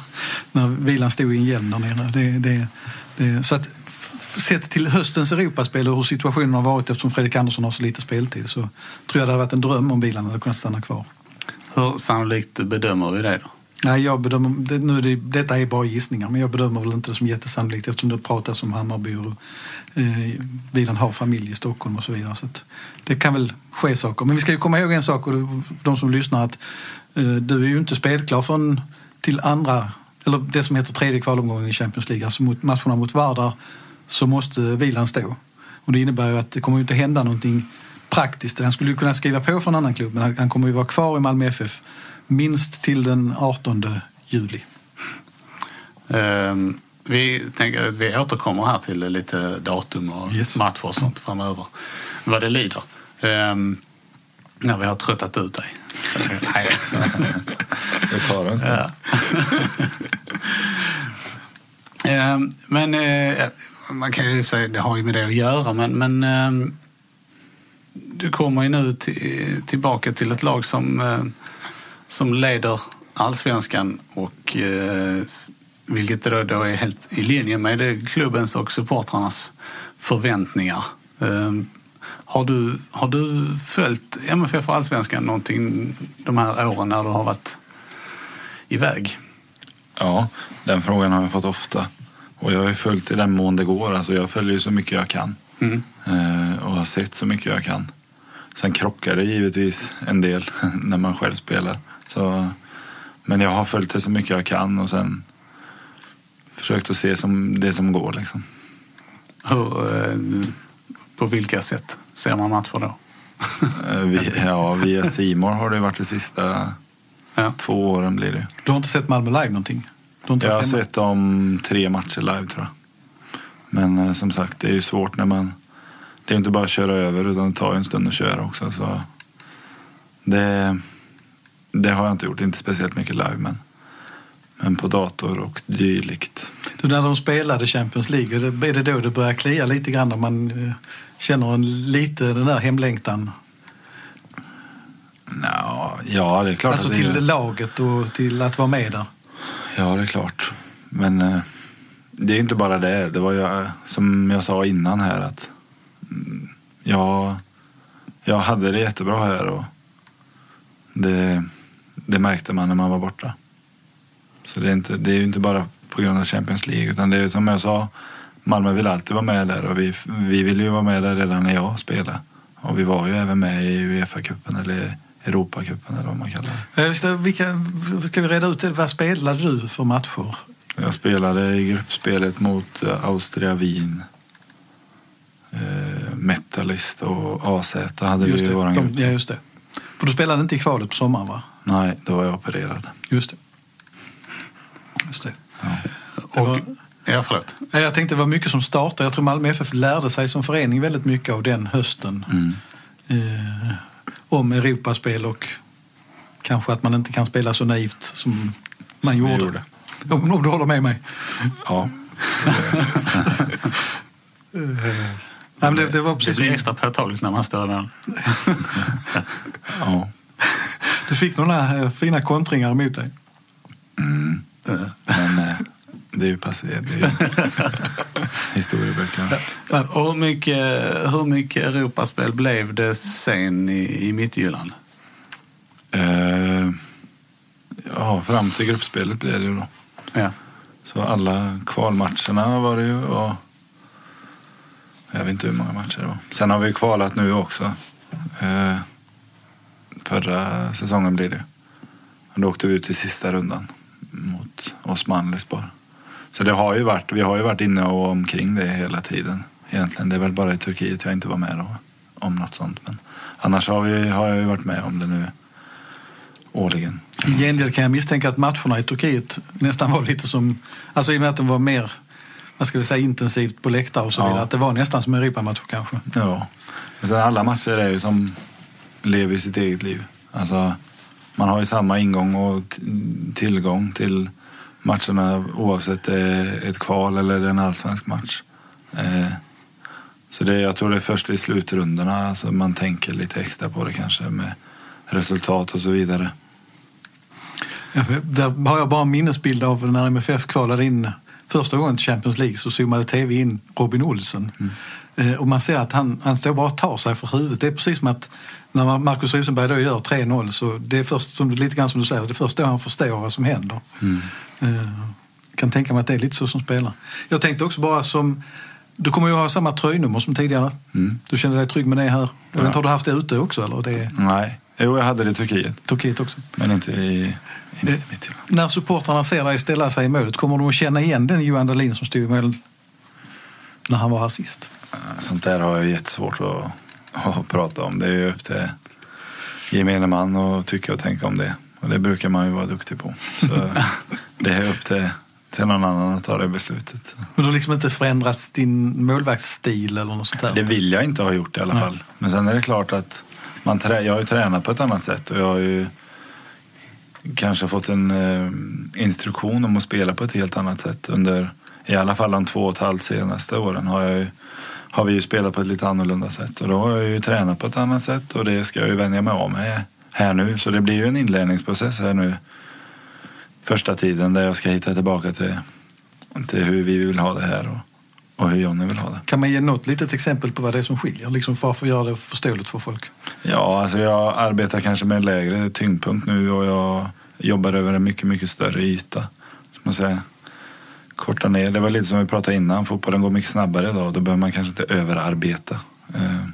När vilan stod i en hjälm där nere. Det, det, det, så att sett till höstens Europaspel och hur situationen har varit eftersom Fredrik Andersson har så lite speltid så tror jag det hade varit en dröm om vilan hade kunnat stanna kvar. Hur sannolikt bedömer vi det då? Nej, jag bedömer, det, nu det, detta är bara gissningar, men jag bedömer väl inte det som jättesannolikt eftersom det pratas om Hammarby och eh, Wieland har familj i Stockholm och så vidare. Så att det kan väl ske saker. Men vi ska ju komma ihåg en sak, och de som lyssnar, att eh, du är ju inte spelklar förrän till andra, eller det som heter tredje kvalomgången i Champions League, alltså mot matcherna mot Vardar så måste Vilan stå. Och det innebär ju att det kommer ju inte hända någonting praktiskt. Han skulle ju kunna skriva på för en annan klubb, men han- han kommer ju vara kvar i Malmö FF minst till den 18 juli. Ehm, vi tänker att vi återkommer här till lite datum och Yes. matcher och sånt framöver. Vad det lider. Ehm, när vi har tröttat ut dig. Nej. Det tar en stund. Ja. Ehm, men eh, man kan ju säga det har ju med det att göra, men, men du kommer ju nu till, tillbaka till ett lag som, eh, som leder allsvenskan och eh, vilket då, då är helt i linje med klubbens och supportrarnas förväntningar. Ehm, har, du, har du följt MFF och allsvenskan någonting de här åren när du har varit iväg? Ja, den frågan har jag fått ofta. Och jag har ju följt i den mån det går. Alltså jag följer så mycket jag kan. Mm. Eh, och har sett så mycket jag kan. Sen krockar det givetvis en del när man själv spelar. Så, men jag har följt det så mycket jag kan och sen försökt att se som det som går. Liksom. Hur, eh, på vilka sätt ser man matcher då? Eh, vi, ja, via Simor har det varit de sista Ja. två åren blir det. Du har inte sett Malmö live någonting? Jag har hemma? sett dem tre matcher live tror jag. Men eh, som sagt, det är ju svårt när man... Det är inte bara att köra över utan det tar ju en stund att köra också. Så det, det har jag inte gjort, inte speciellt mycket live men, men på dator och dylikt. Du, när de spelade Champions League, är det- då det börjar klia lite grann när man eh, känner en, lite den där hemlängtan? Nå, ja, det är klart Alltså till är, laget och till att vara med där. Ja, det är klart. Men eh, det är inte bara det. Det var ju eh, som jag sa innan här att mm, jag, jag hade det jättebra här och det, det märkte man när man var borta. Så det är, inte, det är ju inte bara på grund av Champions League utan det är som jag sa, Malmö vill alltid vara med där och vi, vi ville ju vara med där redan när jag spelade. Och vi var ju även med i Uefa-cupen eller Europacupen eller vad man kallar det. Eh, visst, Vilka, ska vi reda ut det? Vad spelade du för matcher? Jag spelade i gruppspelet mot eh, Austria Wien. Eh, Metalist och AZ hade Just vi i det, de, grupp. ja, just det. För du spelade inte i kvalet på sommaren va? Nej, då var jag opererad. Just det. Just det. Det Och, var, ja, förlåt. Ja, jag tänkte det var mycket som startade. Jag tror Malmö FF lärde sig som förening väldigt mycket av den hösten. Eh, om Europaspel och kanske att man inte kan spela så naivt som man vi gjorde. gjorde. Om, om du håller med mig. Ja, Nej, men det, det var Det precis blir som, extra påtagligt när man står där. ja. Du fick några eh, fina kontringar emot dig. Mm. Men eh, det är ju passé. Det är ju historieböckerna. Och hur mycket, hur mycket Europaspel blev det sen i, i Midtjylland? Eh, ja, fram till gruppspelet blev det ju då. Ja. Så alla kvalmatcherna var det ju. Och jag vet inte hur många matcher det var. Sen har vi kvalat nu också. Eh, förra säsongen blir det. Och då åkte vi ut i sista rundan mot Osman Lisbor. Så det har ju varit, vi har ju varit inne och omkring det hela tiden. Egentligen. Det är väl bara i Turkiet jag inte var med då, om något sånt. Men annars har, vi, har jag ju varit med om det nu årligen. I gengäld kan jag misstänka att matcherna i Turkiet nästan var lite som, alltså i och med att de var mer, vad ska vi säga, intensivt på läktare och så Ja. vidare, att det var nästan som Europamatcher kanske. Ja. Men sen alla matcher är ju som lever sitt eget liv. Alltså, man har ju samma ingång och tillgång till matcherna oavsett det är ett kval eller en allsvensk match. Eh, så det, jag tror det är först i slutrundorna alltså man tänker lite extra på det kanske med resultat och så vidare. Ja, Där har jag bara en minnesbild av när MFF kvalade in första gången till Champions League så zoomade tv in Robin Olsen. Eh, Och man ser att han, han står bara och tar sig för huvudet. Det är precis som att när Marcus Rosenberg då gör 3-0 så det är först, som, lite grann som du säger, det är först då han förstår vad som händer. Eh, kan tänka mig att det är lite så som spelar. Jag tänkte också bara som, du kommer ju ha samma tröjnummer som tidigare. Du känner dig trygg med det här. Jag vet har du haft det ute också eller? Det Nej, jo jag hade det i Turkiet. Turkiet också. Men inte i, inte mitt huvud. När supportrarna ser dig ställa sig i målet, kommer de att känna igen den Johan Dahlin som stod i mål när han var här sist? Sånt där har jag jättesvårt att, att prata om. Det är ju upp till gemene man att tycka och tänka om det. Och det brukar man ju vara duktig på. Så det är upp till, till någon annan att ta det beslutet. Men du har liksom inte förändrats din målvaktsstil eller något sånt där? Det vill jag inte ha gjort i alla fall. Men sen är det klart att man trä, jag har ju tränat på ett annat sätt och jag har ju kanske fått en eh, instruktion om att spela på ett helt annat sätt under i alla fall de två och ett halvt senaste åren har, jag ju, har vi ju spelat på ett lite annorlunda sätt och då har jag ju tränat på ett annat sätt och det ska jag ju vänja mig av med här nu. Så det blir ju en inlärningsprocess här nu första tiden där jag ska hitta tillbaka till, till hur vi vill ha det här och, och hur Jonny vill ha det. Kan man ge något litet exempel på vad det är som skiljer? Liksom för att få göra det förståeligt för folk. Ja, alltså jag arbetar kanske med en lägre tyngdpunkt nu och jag jobbar över en mycket, mycket större yta. Som man säger. Korta ner. Det var lite som vi pratade innan. Fotbollen går mycket snabbare idag. Då behöver man kanske inte överarbeta. Eh,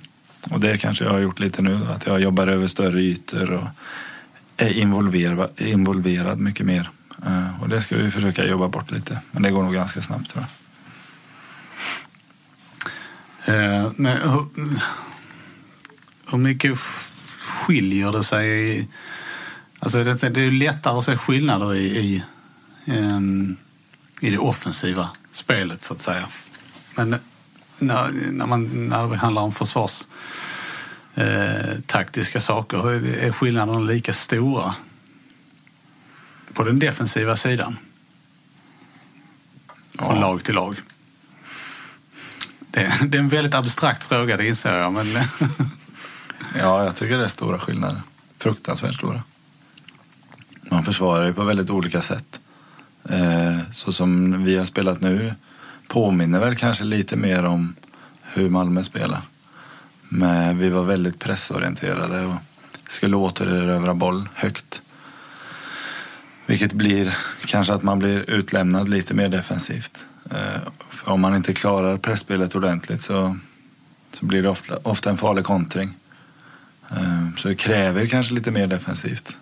och det kanske jag har gjort lite nu. Då, att jag jobbar över större ytor och är involverad, involverad mycket mer. Eh, och det ska vi försöka jobba bort lite. Men det går nog ganska snabbt tror jag. Eh, Men hur, hur mycket skiljer det sig? I, alltså det, det är ju lättare att se skillnader i, i, um i det offensiva spelet, så att säga. Men när, när, man, när det handlar om försvars eh, taktiska saker, är, skillnaderna lika stora på den defensiva sidan? Från Ja. lag till lag. Det, det är en väldigt abstrakt fråga, det inser jag. Men Ja, jag tycker det är stora skillnader. Fruktansvärt stora. Man försvarar ju på väldigt olika sätt. Eh, så som vi har spelat nu påminner väl kanske lite mer om hur Malmö spelar. Men vi var väldigt pressorienterade och skulle återerövra boll högt. Vilket blir kanske att man blir utlämnad lite mer defensivt. För om man inte klarar pressspelet ordentligt så, så blir det ofta, ofta en farlig kontring. Eh, så det kräver kanske lite mer defensivt.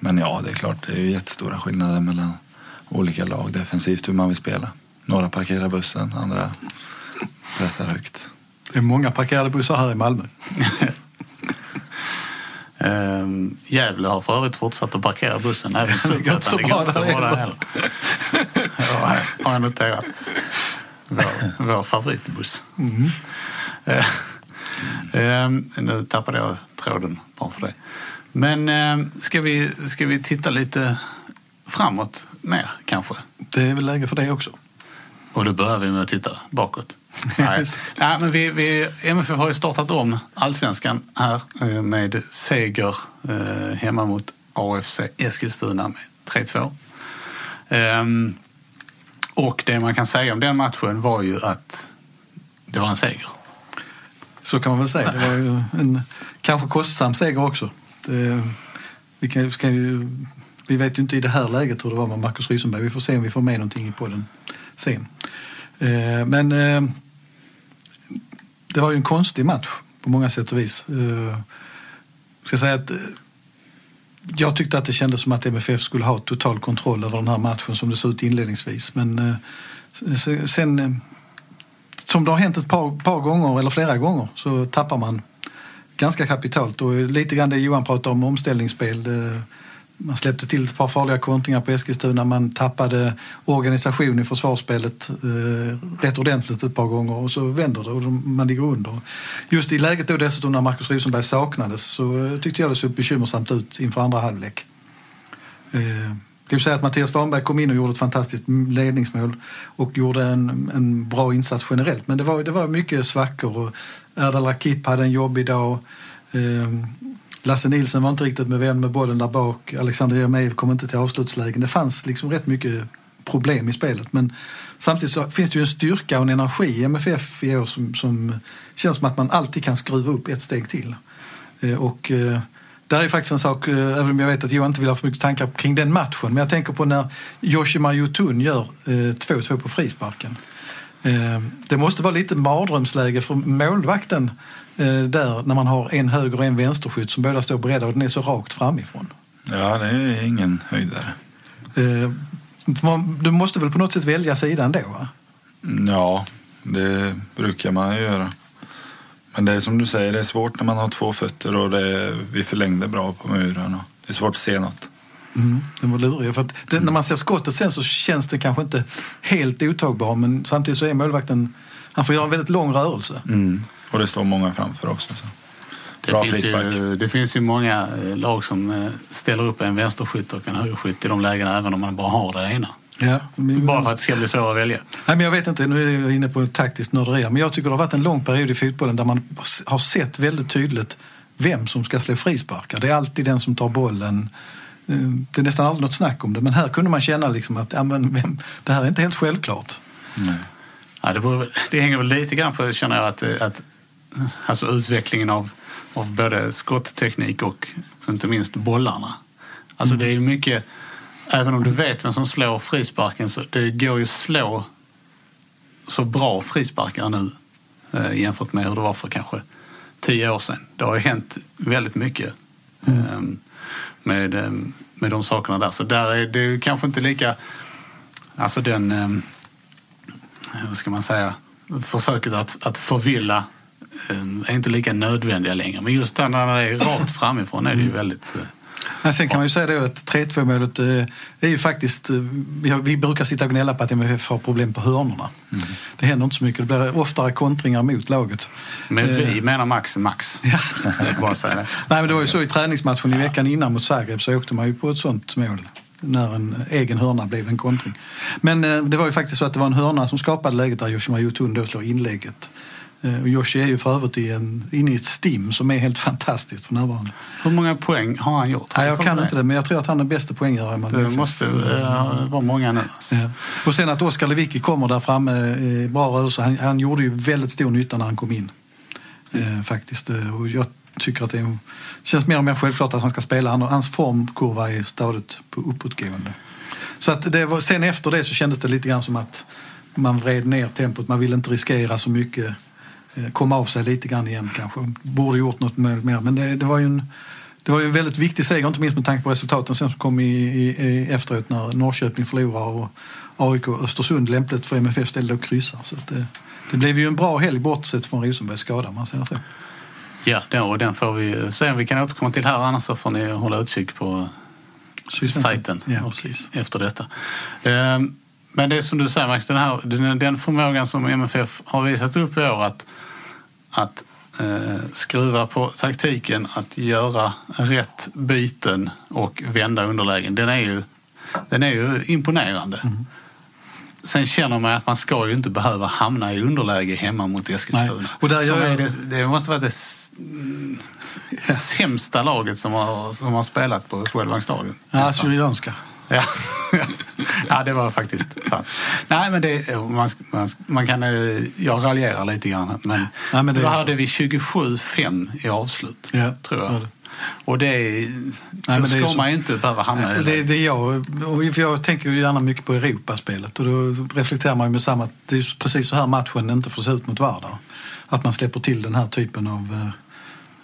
Men ja, det är klart, det är ju jättestora skillnader mellan olika lag defensivt hur man vill spela. Några parkerar bussen, andra pressar högt. Det är många parkerade bussar här i Malmö. Ehm, Gävle har för övrigt fortsatt att parkera bussen även Det så. Det inte så bra där heller. Ja, har jag noterat. Vår, vår favoritbuss. Eh, ehm, nu tappade jag tråden bara för det. Men ehm, ska, vi, ska vi titta lite framåt mer kanske? Det är väl läge för det också. Och då börjar vi med att titta bakåt. Nej, Nej men vi, vi, MFF har ju startat om allsvenskan här eh, med seger eh, hemma mot AFC Eskilstuna med 3-2. Ehm, och det man kan säga om den matchen var ju att det var en seger. Så kan man väl säga. Det var ju en kanske kostsam seger också. Det, vi, kan, ska ju, vi vet ju inte i det här läget hur det var med Marcus Rysenberg. Vi får se om vi får med någonting i podden sen. Eh, men eh, det var ju en konstig match på många sätt och vis. Eh, ska säga att eh, jag tyckte att det kändes som att MFF skulle ha total kontroll över den här matchen som det såg ut inledningsvis. Men eh, sen, eh, som det har hänt ett par, par gånger, eller flera gånger, så tappar man ganska kapitalt. Och lite grann det Johan pratade om, omställningsspel. Det, man släppte till ett par farliga kontringar på Eskilstuna. Man tappade organisation i försvarsspelet eh, rätt ordentligt ett par gånger och så vänder det och de- man ligger under. Just i läget då dessutom när Marcus Rosenberg saknades så eh, tyckte jag det såg bekymmersamt ut inför andra halvlek. Eh, det vill säga att Mattias Svanberg kom in och gjorde ett fantastiskt ledningsmål och gjorde en, en bra insats generellt. Men det var, det var mycket svackor och Erdal Rakip hade en jobbig dag. Ehm, Lasse Nilsson var inte riktigt med vän med bollen där bak. Alexander Jeremejeff kom inte till avslutslägen. Det fanns liksom rätt mycket problem i spelet. Men samtidigt så finns det ju en styrka och en energi i MFF i år som, som känns som att man alltid kan skruva upp ett steg till. Eh, och eh, där är faktiskt en sak, eh, även om jag vet att Johan inte vill ha för mycket tankar kring den matchen, men jag tänker på när Yoshima Yotun gör 2-2 på frisparken. Eh, Det måste vara lite mardrömsläge för målvakten eh, där när man har en höger och en vänsterskytt som båda står beredda och den är så rakt framifrån. Ja, det är ingen höjdare. Eh, Du måste väl på något sätt välja sidan då? Va? Ja, det brukar man göra. Men det är som du säger, det är svårt när man har två fötter och det är, vi förlängde bra på muren. Det är svårt att se något. Mm, den var lurig. För att det, när man ser skottet sen så känns det kanske inte helt otagbar men samtidigt så är målvakten, han får göra en väldigt lång rörelse. Mm. Och det står många framför också. Så. Det Bra finns, ju, det finns ju många eh, lag som eh, ställer upp en vänsterskytt och en högerskytt i de lägena även om man bara har det ena. Ja, men, Bara för att det ska bli svårare att välja. Nej, men jag vet inte, nu är jag inne på taktiskt nörderi men jag tycker det har varit en lång period i fotbollen där man har sett väldigt tydligt vem som ska slå frisparkar. Det är alltid den som tar bollen. Eh, Det är nästan aldrig något snack om det, men här kunde man känna liksom att ja, men det här är inte helt självklart. Ja, det, beror, det hänger väl lite grann på, känner jag, att, eh, att alltså utvecklingen av, av både skottteknik och inte minst bollarna. Alltså det är ju mycket, även om du vet vem som slår frisparken så det går ju att slå så bra frisparkar nu eh, jämfört med hur det var för kanske tio år sedan. Det har ju hänt väldigt mycket eh, med, eh, med de sakerna där. Så där är det kanske inte lika, alltså den eh, vad ska man säga, försöket att, att förvilla eh, är inte lika nödvändiga längre. Men just där när det är rakt framifrån är det ju väldigt... eh, Men sen kan man ju säga då att 3-2 målet eh, är ju faktiskt, eh, vi, brukar sitta och gnälla på att MFF har problem på hörnorna. Det händer inte så mycket, det blir oftare kontringar mot laget. Men Eh. vi menar Max Max. Bara säga det. Nej, men det var ju så i träningsmatchen i veckan innan mot Zagreb så åkte man ju på ett sånt mål. När en egen hörna blev en kontring. Men eh, det var ju faktiskt så att det var en hörna som skapade läget där Yoshima Yotun då slår inlägget. Eh, och Yoshi är ju för övrigt i en, inne i ett stim som är helt fantastiskt för närvarande. Hur många poäng har han gjort? Nej, jag kan inte det, men jag tror att han är bästa poänggörare i Malmö Det måste eh, vara många nu. Alltså. Ja. Och sen att Oskar Lewicki kommer där framme, eh, bra rörelse. Han, han gjorde ju väldigt stor nytta när han kom in. Eh, faktiskt. Eh, Och jag tycker att det är, känns mer och mer självklart att han ska spela. Han, hans formkurva är stadigt på uppåtgående. Så att det var, sen efter det så kändes det lite grann som att man vred ner tempot. Man ville inte riskera så mycket. Eh, komma av sig lite grann igen kanske. Borde gjort något mer. Men det, det var ju en det var ju en väldigt viktig seger, inte minst med tanke på resultaten sen som kom i, i, i efteråt när Norrköping förlorar och AIK och Östersund lämpligt för MFF ställde och kryssar. Så det, det blev ju en bra helg bortsett från Rosenbergs skada, om man säger så. Ja, den, och den får vi se om vi kan återkomma till här. Annars så får ni hålla utkik på sajten Ja, och efter detta. Ehm, Men det är som du säger Max, den, här, den, den förmågan som MFF har visat upp i år att, att eh, skruva på taktiken, att göra rätt byten och vända underlägen, den är ju, den är ju imponerande. Mm. Sen känner man att man ska ju inte behöva hamna i underläge hemma mot Eskilstuna. Nej. Och där gör jag- det, det måste vara det sämsta laget som har, som har spelat på Swedbank Stadion. Ja, Syrianska. Ja. ja, det var faktiskt sant. Nej, men det, man, man, man kan, eh, jag raljerar lite grann, men, Ja, men det då är så. hade vi 27-5 i avslut, Ja, tror jag. ja, det. Och det, då det är ska så- man ju inte behöva hamna i Det, det är jag, för jag tänker ju gärna mycket på Europaspelet och då reflekterar man ju med samma att det är precis så här matchen inte får se ut mot Vardar. Att man släpper till den här typen av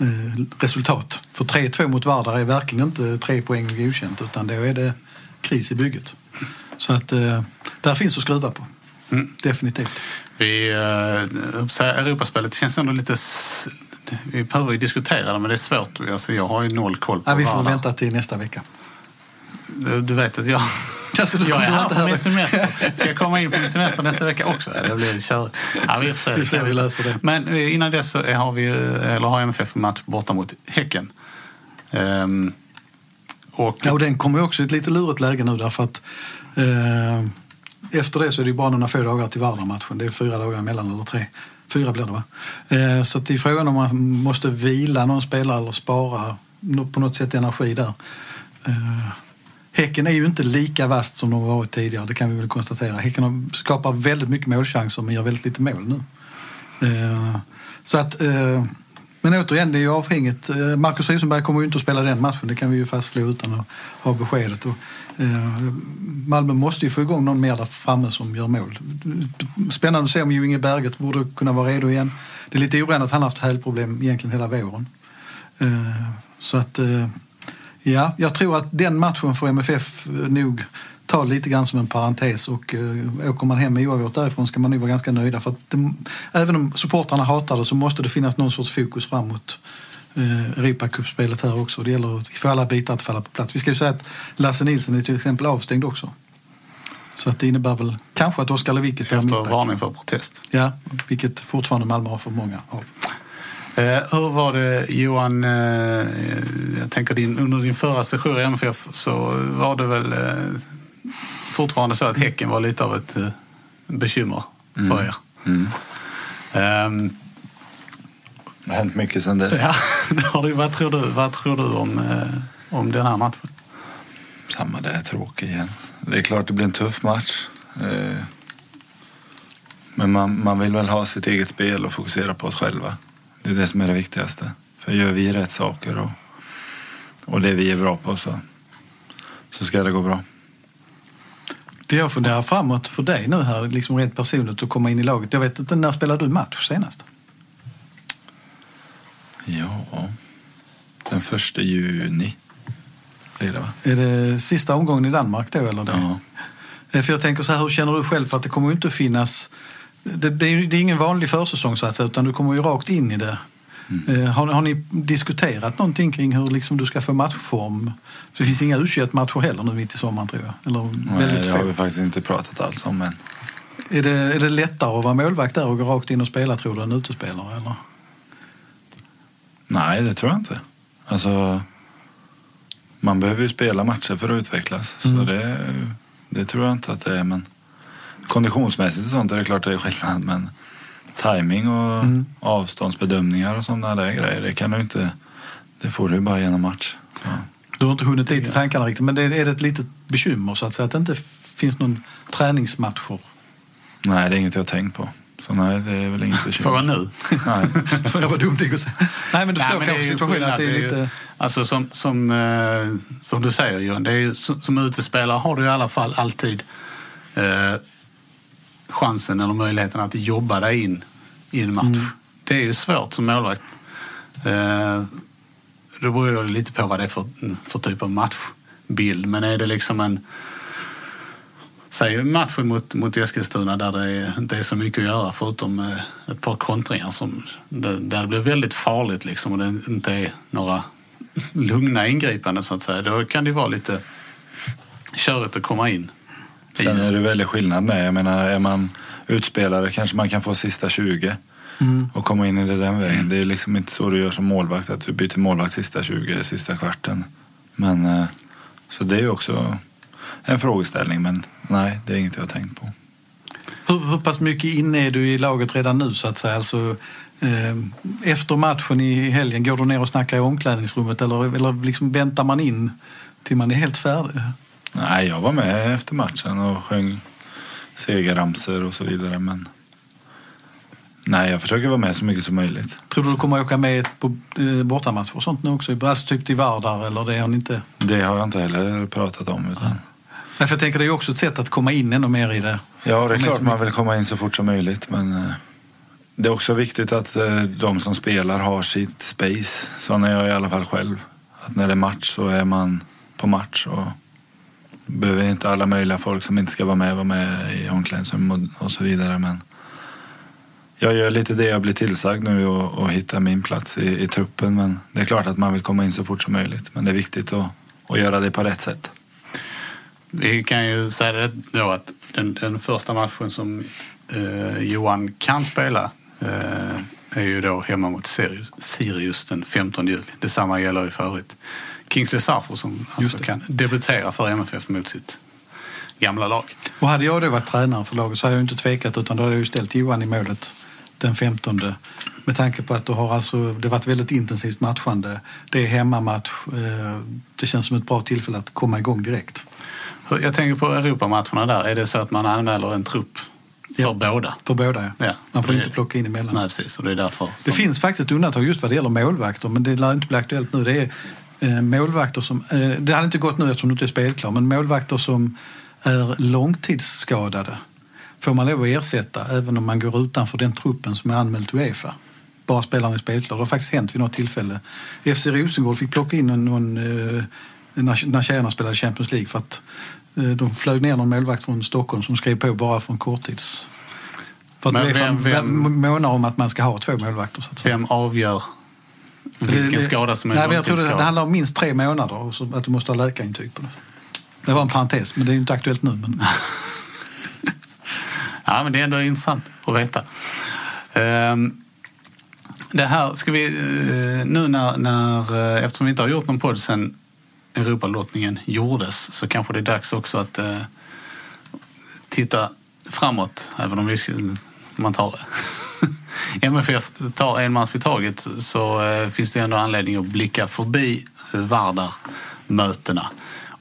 eh, eh, resultat. För 3-2 mot Vardar är verkligen inte tre poäng godkänt utan då är det kris i bygget. Så att eh, där finns att skruva på. Definitivt. Vi, eh, Europaspelet känns ändå lite... Vi behöver ju diskutera det, men det är svårt. Alltså, jag har ju noll koll på Ja, vi får Vardar. vänta till nästa vecka. Du du vet att jag, Alltså, jag är här på min semester. Ska jag komma in på min semester nästa vecka också? Det blir körigt. Ja, vi får se. Vi ser hur vi löser det. Men eh, innan dess så har, vi, eller har MFF en match borta mot Häcken. Ehm, och, Ja, och den kommer ju också i ett lite lurigt läge nu därför att Eh, efter det så är det ju bara några få dagar till Vardar-matchen. Det är fyra dagar emellan eller tre. Fyra blir det va? Eh, så det är frågan om man måste vila någon spelare eller spara på något sätt energi där. Eh, Häcken är ju inte lika vast som de varit tidigare, det kan vi väl konstatera. Häcken skapar väldigt mycket målchanser men gör väldigt lite mål nu. Så att, men återigen, det är ju avhängigt. Marcus Rosenberg kommer ju inte att spela den matchen, det kan vi ju fastslå utan att ha beskedet. Eh, Malmö måste ju få igång någon mer där framme som gör mål. Spännande att se om ju Inge Berget borde kunna vara redo igen. Det är lite oroande att han har haft hälproblem egentligen hela våren. Eh, så att, eh, ja, jag tror att den matchen får MFF nog ta lite grann som en parentes och åker man hem med oavgjort därifrån ska man nog vara ganska nöjda. För att det, även om supportrarna hatar det så måste det finnas någon sorts fokus framåt Europacupspelet här också. Det gäller att vi får alla bitar att falla på plats. Vi ska ju säga att Lasse Nilsson är till exempel avstängd också. Så att det innebär väl kanske att Oskar Lewicki spelar efter varning för protest. Ja, vilket fortfarande Malmö har för många av. Eh, hur var det Johan, eh, jag tänker din, under din förra session i MFF så var det väl eh, fortfarande så att Häcken var lite av ett eh, bekymmer för er. Mm. Det har hänt mycket sedan dess. ja, det har det, vad, tror du, vad tror du om, eh, om den här matchen? Samma det är tråkigt igen. Det är klart det blir en tuff match. Eh, Men man, man vill väl ha sitt eget spel och fokusera på oss själva. Det är det som är det viktigaste. För gör vi rätt saker och, och det vi är bra på så, så ska det gå bra. Det jag funderar framåt för dig nu här, liksom rent personligt, att komma in i laget. Jag vet inte, när spelade du match senast? Ja, den första juni blir det va? Är det sista omgången i Danmark då eller? Det? Ja. Eh, För jag tänker så här, hur känner du själv? För att det kommer inte finnas... Det, det, är, det är ingen vanlig försäsong så att säga, utan du kommer ju rakt in i det. Eh, Har, har ni diskuterat någonting kring hur liksom du ska få matchform? Det finns inga u matcher heller nu mitt i sommaren tror jag. Eller Nej, väldigt det har vi faktiskt inte pratat alls om än. Är det, är det lättare att vara målvakt där och gå rakt in och spela tror du än utespelare? Eller? Nej, det tror jag inte. Alltså, man behöver ju spela matcher för att utvecklas. Så det, det tror jag inte att det är. Men konditionsmässigt och sånt är det klart det är skillnad. Men timing och avståndsbedömningar och sådana där grejer, det kan du inte... Det får du bara genom match. Så. Du har inte hunnit dit i tankarna riktigt, men det, är det ett litet bekymmer så att säga att det inte finns någon träningsmatcher? Nej, det är inget jag har tänkt på. Så nej, det är väl inget bekymmer. Fråga nu. Nej. För det var dumt att säga. Nej, men du förstår kanske situationen att det är lite... Alltså som, som, eh, som du säger Johan, det är ju, som, som utespelare har du i alla fall alltid eh, chansen eller möjligheten att jobba dig in i en match. Det är ju svårt som målvakt. Eh, det beror ju lite på vad det är för, för typ av matchbild. Men är det liksom en Säg matchen mot, mot Eskilstuna där det inte är så mycket att göra förutom eh, ett par kontringar som, där, det blir väldigt farligt liksom och det inte är några lugna ingripanden så att säga. Då kan det vara lite körigt att komma in. Sen är det väldigt skillnad med. Jag menar, är man utspelare kanske man kan få sista 20 och komma in i det den vägen. Det är liksom inte så du gör som målvakt, att du byter målvakt sista 20, sista kvarten. Men, eh, så det är ju också en frågeställning, men nej, det är inget jag har tänkt på. Hur, hur pass mycket inne är du i laget redan nu så att säga? Alltså, eh, efter matchen i helgen, går du ner och snackar i omklädningsrummet eller, eller liksom väntar man in till man är helt färdig? Nej, jag var med efter matchen och sjöng segerramsor och så vidare. Men nej, jag försöker vara med så mycket som möjligt. Tror du du kommer åka med på eh, bortamatcher och sånt nu också? Alltså typ till Vardar eller det har ni inte? Det har jag inte heller pratat om. Utan... För jag tänker det är också ett sätt att komma in ännu mer i det. Ja, det är klart man vill komma in så fort som möjligt. Men eh, det är också viktigt att eh, de som spelar har sitt space. Sån är jag i alla fall själv. Att när det är match så är man på match. Och behöver inte alla möjliga folk som inte ska vara med vara med i omklädningsrum och, och så vidare. Men jag gör lite det jag blir tillsagd nu och, och hittar min plats i, i truppen. Men det är klart att man vill komma in så fort som möjligt. Men det är viktigt att, att göra det på rätt sätt. Vi kan ju säga det då att den, den första matchen som eh, Johan kan spela eh, är ju då hemma mot Sirius, Sirius den 15 juli. Detsamma gäller ju för övrigt Kingsley Safo som alltså kan debutera för MFF mot sitt gamla lag. Och hade jag då varit tränare för laget så hade jag inte tvekat utan då hade jag ju ställt Johan i målet den 15. Med tanke på att det har alltså, det varit väldigt intensivt matchande. Det är hemmamatch. eh, Det känns som ett bra tillfälle att komma igång direkt. Jag tänker på Europamatcherna där. Är det så att man anmäler en trupp för Ja. båda? För båda ja. Ja. Man får Det- inte plocka in emellan. Nej, precis. Och det är därför. Det som- finns faktiskt ett undantag just vad det gäller målvakter, men det lär inte bli aktuellt nu. Det är eh, målvakter som, eh, det hade inte gått nu eftersom du inte är spelklar, men målvakter som är långtidsskadade får man lov att ersätta även om man går utanför den truppen som är anmäld till Uefa. Bara spelaren är spelklar. Det har faktiskt hänt vid något tillfälle. FC Rosengård fick plocka in en- någon eh, när, när tjejerna spelade Champions League för att eh, de flög ner någon målvakt från Stockholm som skrev på bara för en korttids... För att Uefa månar om att man ska ha två målvakter. Så att. Vem avgör vilken skada som är Nej, jag tror det, det handlar om minst tre månader och så att du måste ha läkarintyg på det. Det var en parentes, men det är inte aktuellt nu. Men... Ja, men det är ändå intressant att veta. Ehm, Det här ska vi, eh, nu när, när, eh, eftersom vi inte har gjort någon podd sen Europalottningen gjordes så kanske det är dags också att eh, titta framåt, även om vi man tar det. MFF tar en match i taget så eh, finns det ändå anledning att blicka förbi eh, Vardar-mötena.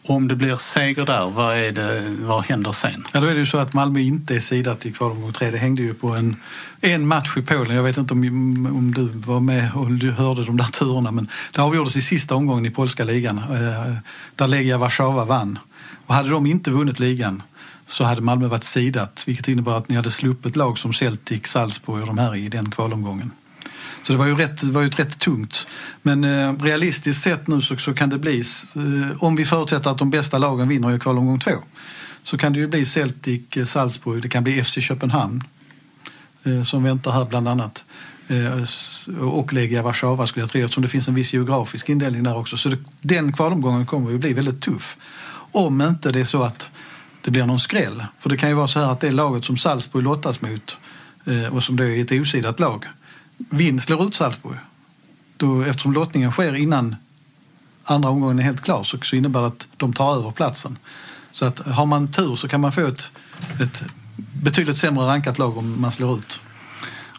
Om det blir seger där, vad, är det, vad händer sen? Ja, då är det ju så att Malmö inte är sidat i kvalomgång tre. Det hängde ju på en, en match i Polen. Jag vet inte om, om du var med och du hörde de där turerna, men det avgjordes i sista omgången i polska ligan eh, där Legia Warszawa vann. Och hade de inte vunnit ligan så hade Malmö varit sidat, vilket innebär att ni hade sluppit lag som Celtic, Salzburg och de här i den kvalomgången. Så det var ju rätt, det var ju rätt tungt. Men eh, realistiskt sett nu så, så kan det bli, eh, om vi förutsätter att de bästa lagen vinner i kvalomgång två, så kan det ju bli Celtic, eh, Salzburg, det kan bli FC Köpenhamn eh, som väntar här bland annat. Eh, och Legia Warszawa skulle jag tro eftersom det finns en viss geografisk indelning där också. Så det, den kvalomgången kommer ju bli väldigt tuff. Om inte det är så att det blir någon skräll. För det kan ju vara så här att det laget som Salzburg lottas mot eh, och som då är ett osidat lag vinn slår ut Salzburg. Då, eftersom lottningen sker innan andra omgången är helt klar så, så innebär det att de tar över platsen. Så att har man tur så kan man få ett, ett betydligt sämre rankat lag om man slår ut.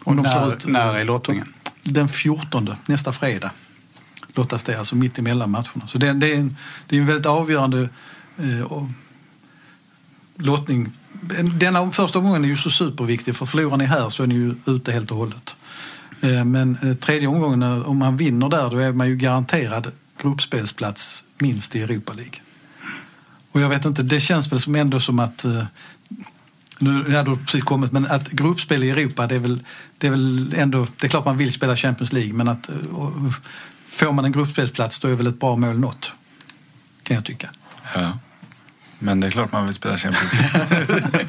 Om när, slår ut när är lottningen? Den 14, nästa fredag, lottas det alltså mitt emellan matcherna. Så det, det, är, en, det är en väldigt avgörande eh, lottning. Denna första omgången är ju så superviktig för förlorar ni här så är ni ju ute helt och hållet. Eh, Men eh, tredje omgången, om man vinner där, då är man ju garanterad gruppspelsplats minst i Europa League. Och jag vet inte, det känns väl som ändå som att eh, nu hade det precis kommit, men att gruppspel i Europa, det är väl, det är väl ändå, det är klart man vill spela Champions League, men att får man en gruppspelsplats då är väl ett bra mål nått. Kan jag tycka. Ja. Men det är klart man vill spela Champions League.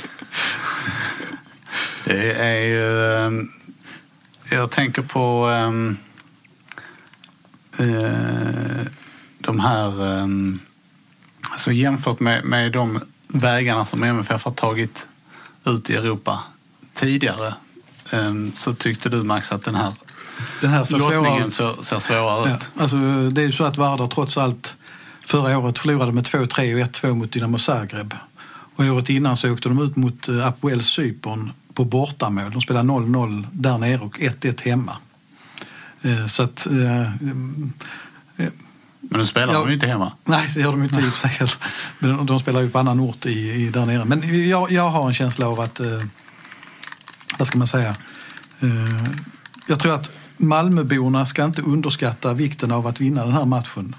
Det är ju... ehm, Jag tänker på ehm, eh, de här... ehm, Alltså jämfört med, med de vägarna som MFF har tagit ut i Europa tidigare så tyckte du Max att den här Den här ser lottningen ser, ser svårare Ja, ut. alltså, det är ju så att Vardar trots allt förra året förlorade med 2-3 och 1-2 mot Dynamo Zagreb. Och året innan så åkte de ut mot eh, Apoel Cypern på bortamål. De spelade 0-0 där nere och 1-1 hemma. Eh, Så att... eh, eh, Men nu spelar Ja. de ju inte hemma. Nej, det gör de inte i och för sig heller. Men De, de spelar ju på annan ort i, i, där nere. Men jag, jag har en känsla av att, eh, vad ska man säga, eh, jag tror att Malmöborna ska inte underskatta vikten av att vinna den här matchen.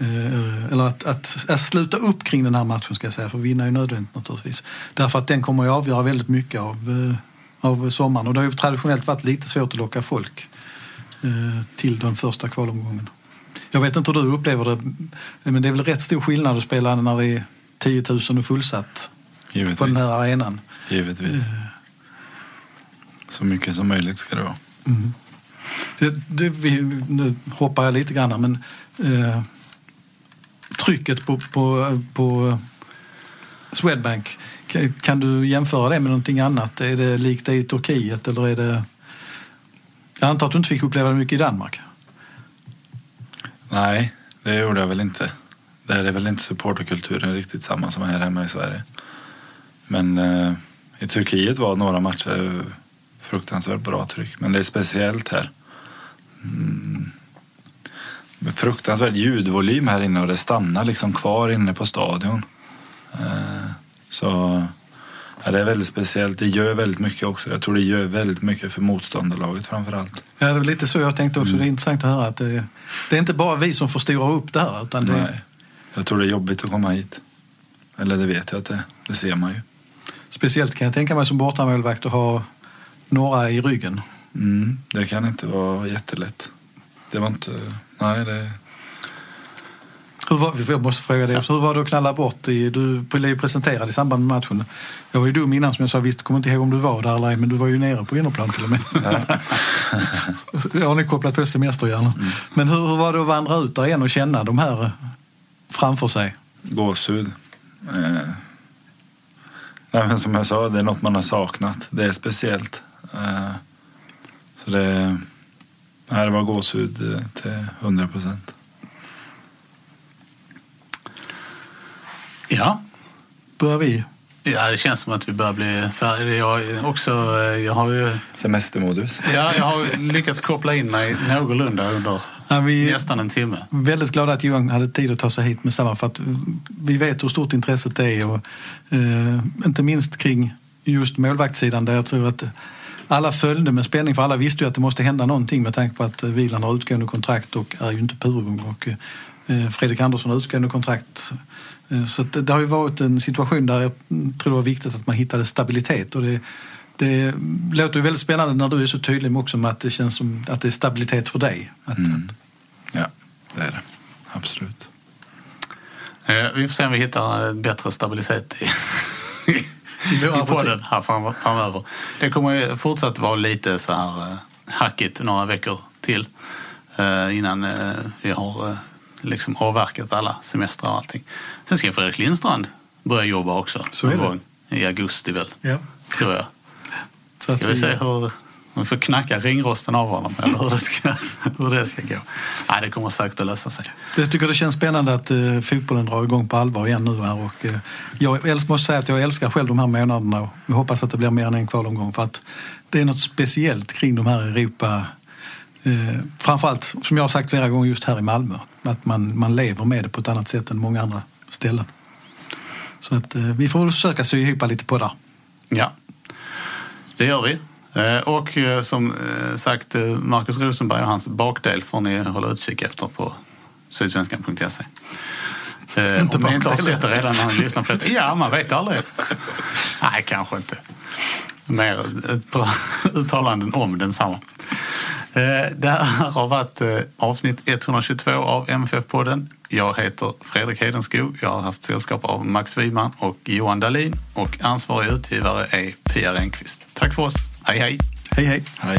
Eh, eller att, att, att sluta upp kring den här matchen ska jag säga, för vinna är ju nödvändigt naturligtvis. Därför att den kommer att avgöra väldigt mycket av, eh, av sommaren. Och det har ju traditionellt varit lite svårt att locka folk eh, till den första kvalomgången. Jag vet inte hur du upplever det, men det är väl rätt stor skillnad att spela när det är 10 000 och fullsatt på den Givetvis. här arenan. Givetvis. Så mycket som möjligt ska det vara. Det, det, vi, nu hoppar jag lite grann men eh, trycket på, på, på eh, Swedbank, kan, du jämföra det med någonting annat? Är det likt det i Turkiet eller är det... Jag antar att du inte fick uppleva det mycket i Danmark? Nej, det gjorde jag väl inte. Där är väl inte supporterkulturen riktigt samma som här hemma i Sverige. Men eh, i Turkiet var några matcher fruktansvärt bra tryck. Men det är speciellt här. Mm. Fruktansvärd ljudvolym här inne och det stannar liksom kvar inne på stadion. Eh, så ja, det är väldigt speciellt. Det gör väldigt mycket också. Jag tror det gör väldigt mycket för motståndarlaget framför allt. Ja, det är väl lite så jag tänkte också. Det är intressant att höra att det, det är inte bara vi som förstorar upp det här. Utan det, Nej. Jag tror det är jobbigt att komma hit. Eller det vet jag att det. Det ser man ju. Speciellt kan jag tänka mig som bortamålvakt att ha några i ryggen. Mm, det kan inte vara jättelätt. Det var inte... Nej, det... Hur var, jag måste fråga dig också, hur var det att knalla bort? I, du blev presenterad i samband med matchen. Jag var ju dum innan som jag sa, visst kommer inte ihåg om du var där eller ej, men du var ju nere på innerplan till och med. jag har ni kopplat på semesterhjärnan. Men hur, hur var det att vandra ut där igen och känna de här eh, framför sig? Gåshud. Eh. Nej, som jag sa, det är något man har saknat. Det är speciellt. Eh. Så det... Nej, det var gåshud eh, till 100 procent. Ja. Börjar vi? ja, det känns som att vi börjar bli färdiga. Jag, är också, eh, jag, har ju, Semestermodus. ja, jag har lyckats koppla in mig någorlunda under Ja, vi, nästan en timme. väldigt glada att Johan hade tid att ta sig hit med samma för att vi vet hur stort intresset är och eh, inte minst kring just målvaktssidan där jag tror att alla följde med spänning för alla visste ju att det måste hända någonting med tanke på att eh, Wieland har utgående kontrakt och är ju inte övergång och eh, Fredrik Andersson har utgående kontrakt. Eh, så det, har ju varit en situation där jag tror det var viktigt att man hittade stabilitet och det det låter ju väldigt spännande när du är så tydlig också med att det känns som att det är stabilitet för dig. Att, Mm. Ja, det är det. Absolut. Eh, Vi får se om vi hittar eh, bättre stabilitet i, I podden här fram, framöver. Det kommer fortsatt vara lite så här eh, hackigt några veckor till eh, innan eh, vi har liksom avverkat alla semestrar och allting. Sen ska Fredrik Lindstrand börja jobba också. Så är det. gång I augusti väl, ja. tror jag. Ska vi se hur, vi får knacka ringrosten av honom eller hur det ska, hur det ska gå. Nej, det kommer säkert att lösa sig. Jag tycker det känns spännande att eh, fotbollen drar igång på allvar igen nu. Här och, eh, jag måste säga att jag älskar själv de här månaderna och jag hoppas att det blir mer än en kvalomgång för att det är något speciellt kring de här Europa eh, framförallt, som jag har sagt flera gånger, just här i Malmö. Att man, man lever med det på ett annat sätt än många andra ställen. Så att eh, vi får försöka sy ihop lite på det. Ja, det gör vi. Eh, Och eh, som eh, sagt, Markus Rosenberg och hans bakdel får ni hålla utkik efter på sydsvenskan.se. Inte Om ni inte har sett det redan när ni lyssnar på det. Ja, man vet aldrig. Nej, kanske inte. Mer uttalanden om densamma. Eh, Det här har varit eh, avsnitt 122 av MFF-podden. Jag heter Fredrik Hedenskog. Jag har haft sällskap av Max Wiman och Johan Dahlin och ansvarig utgivare är Pia Renqvist. Tack för oss. Hej, hej! Hej hej! Hej.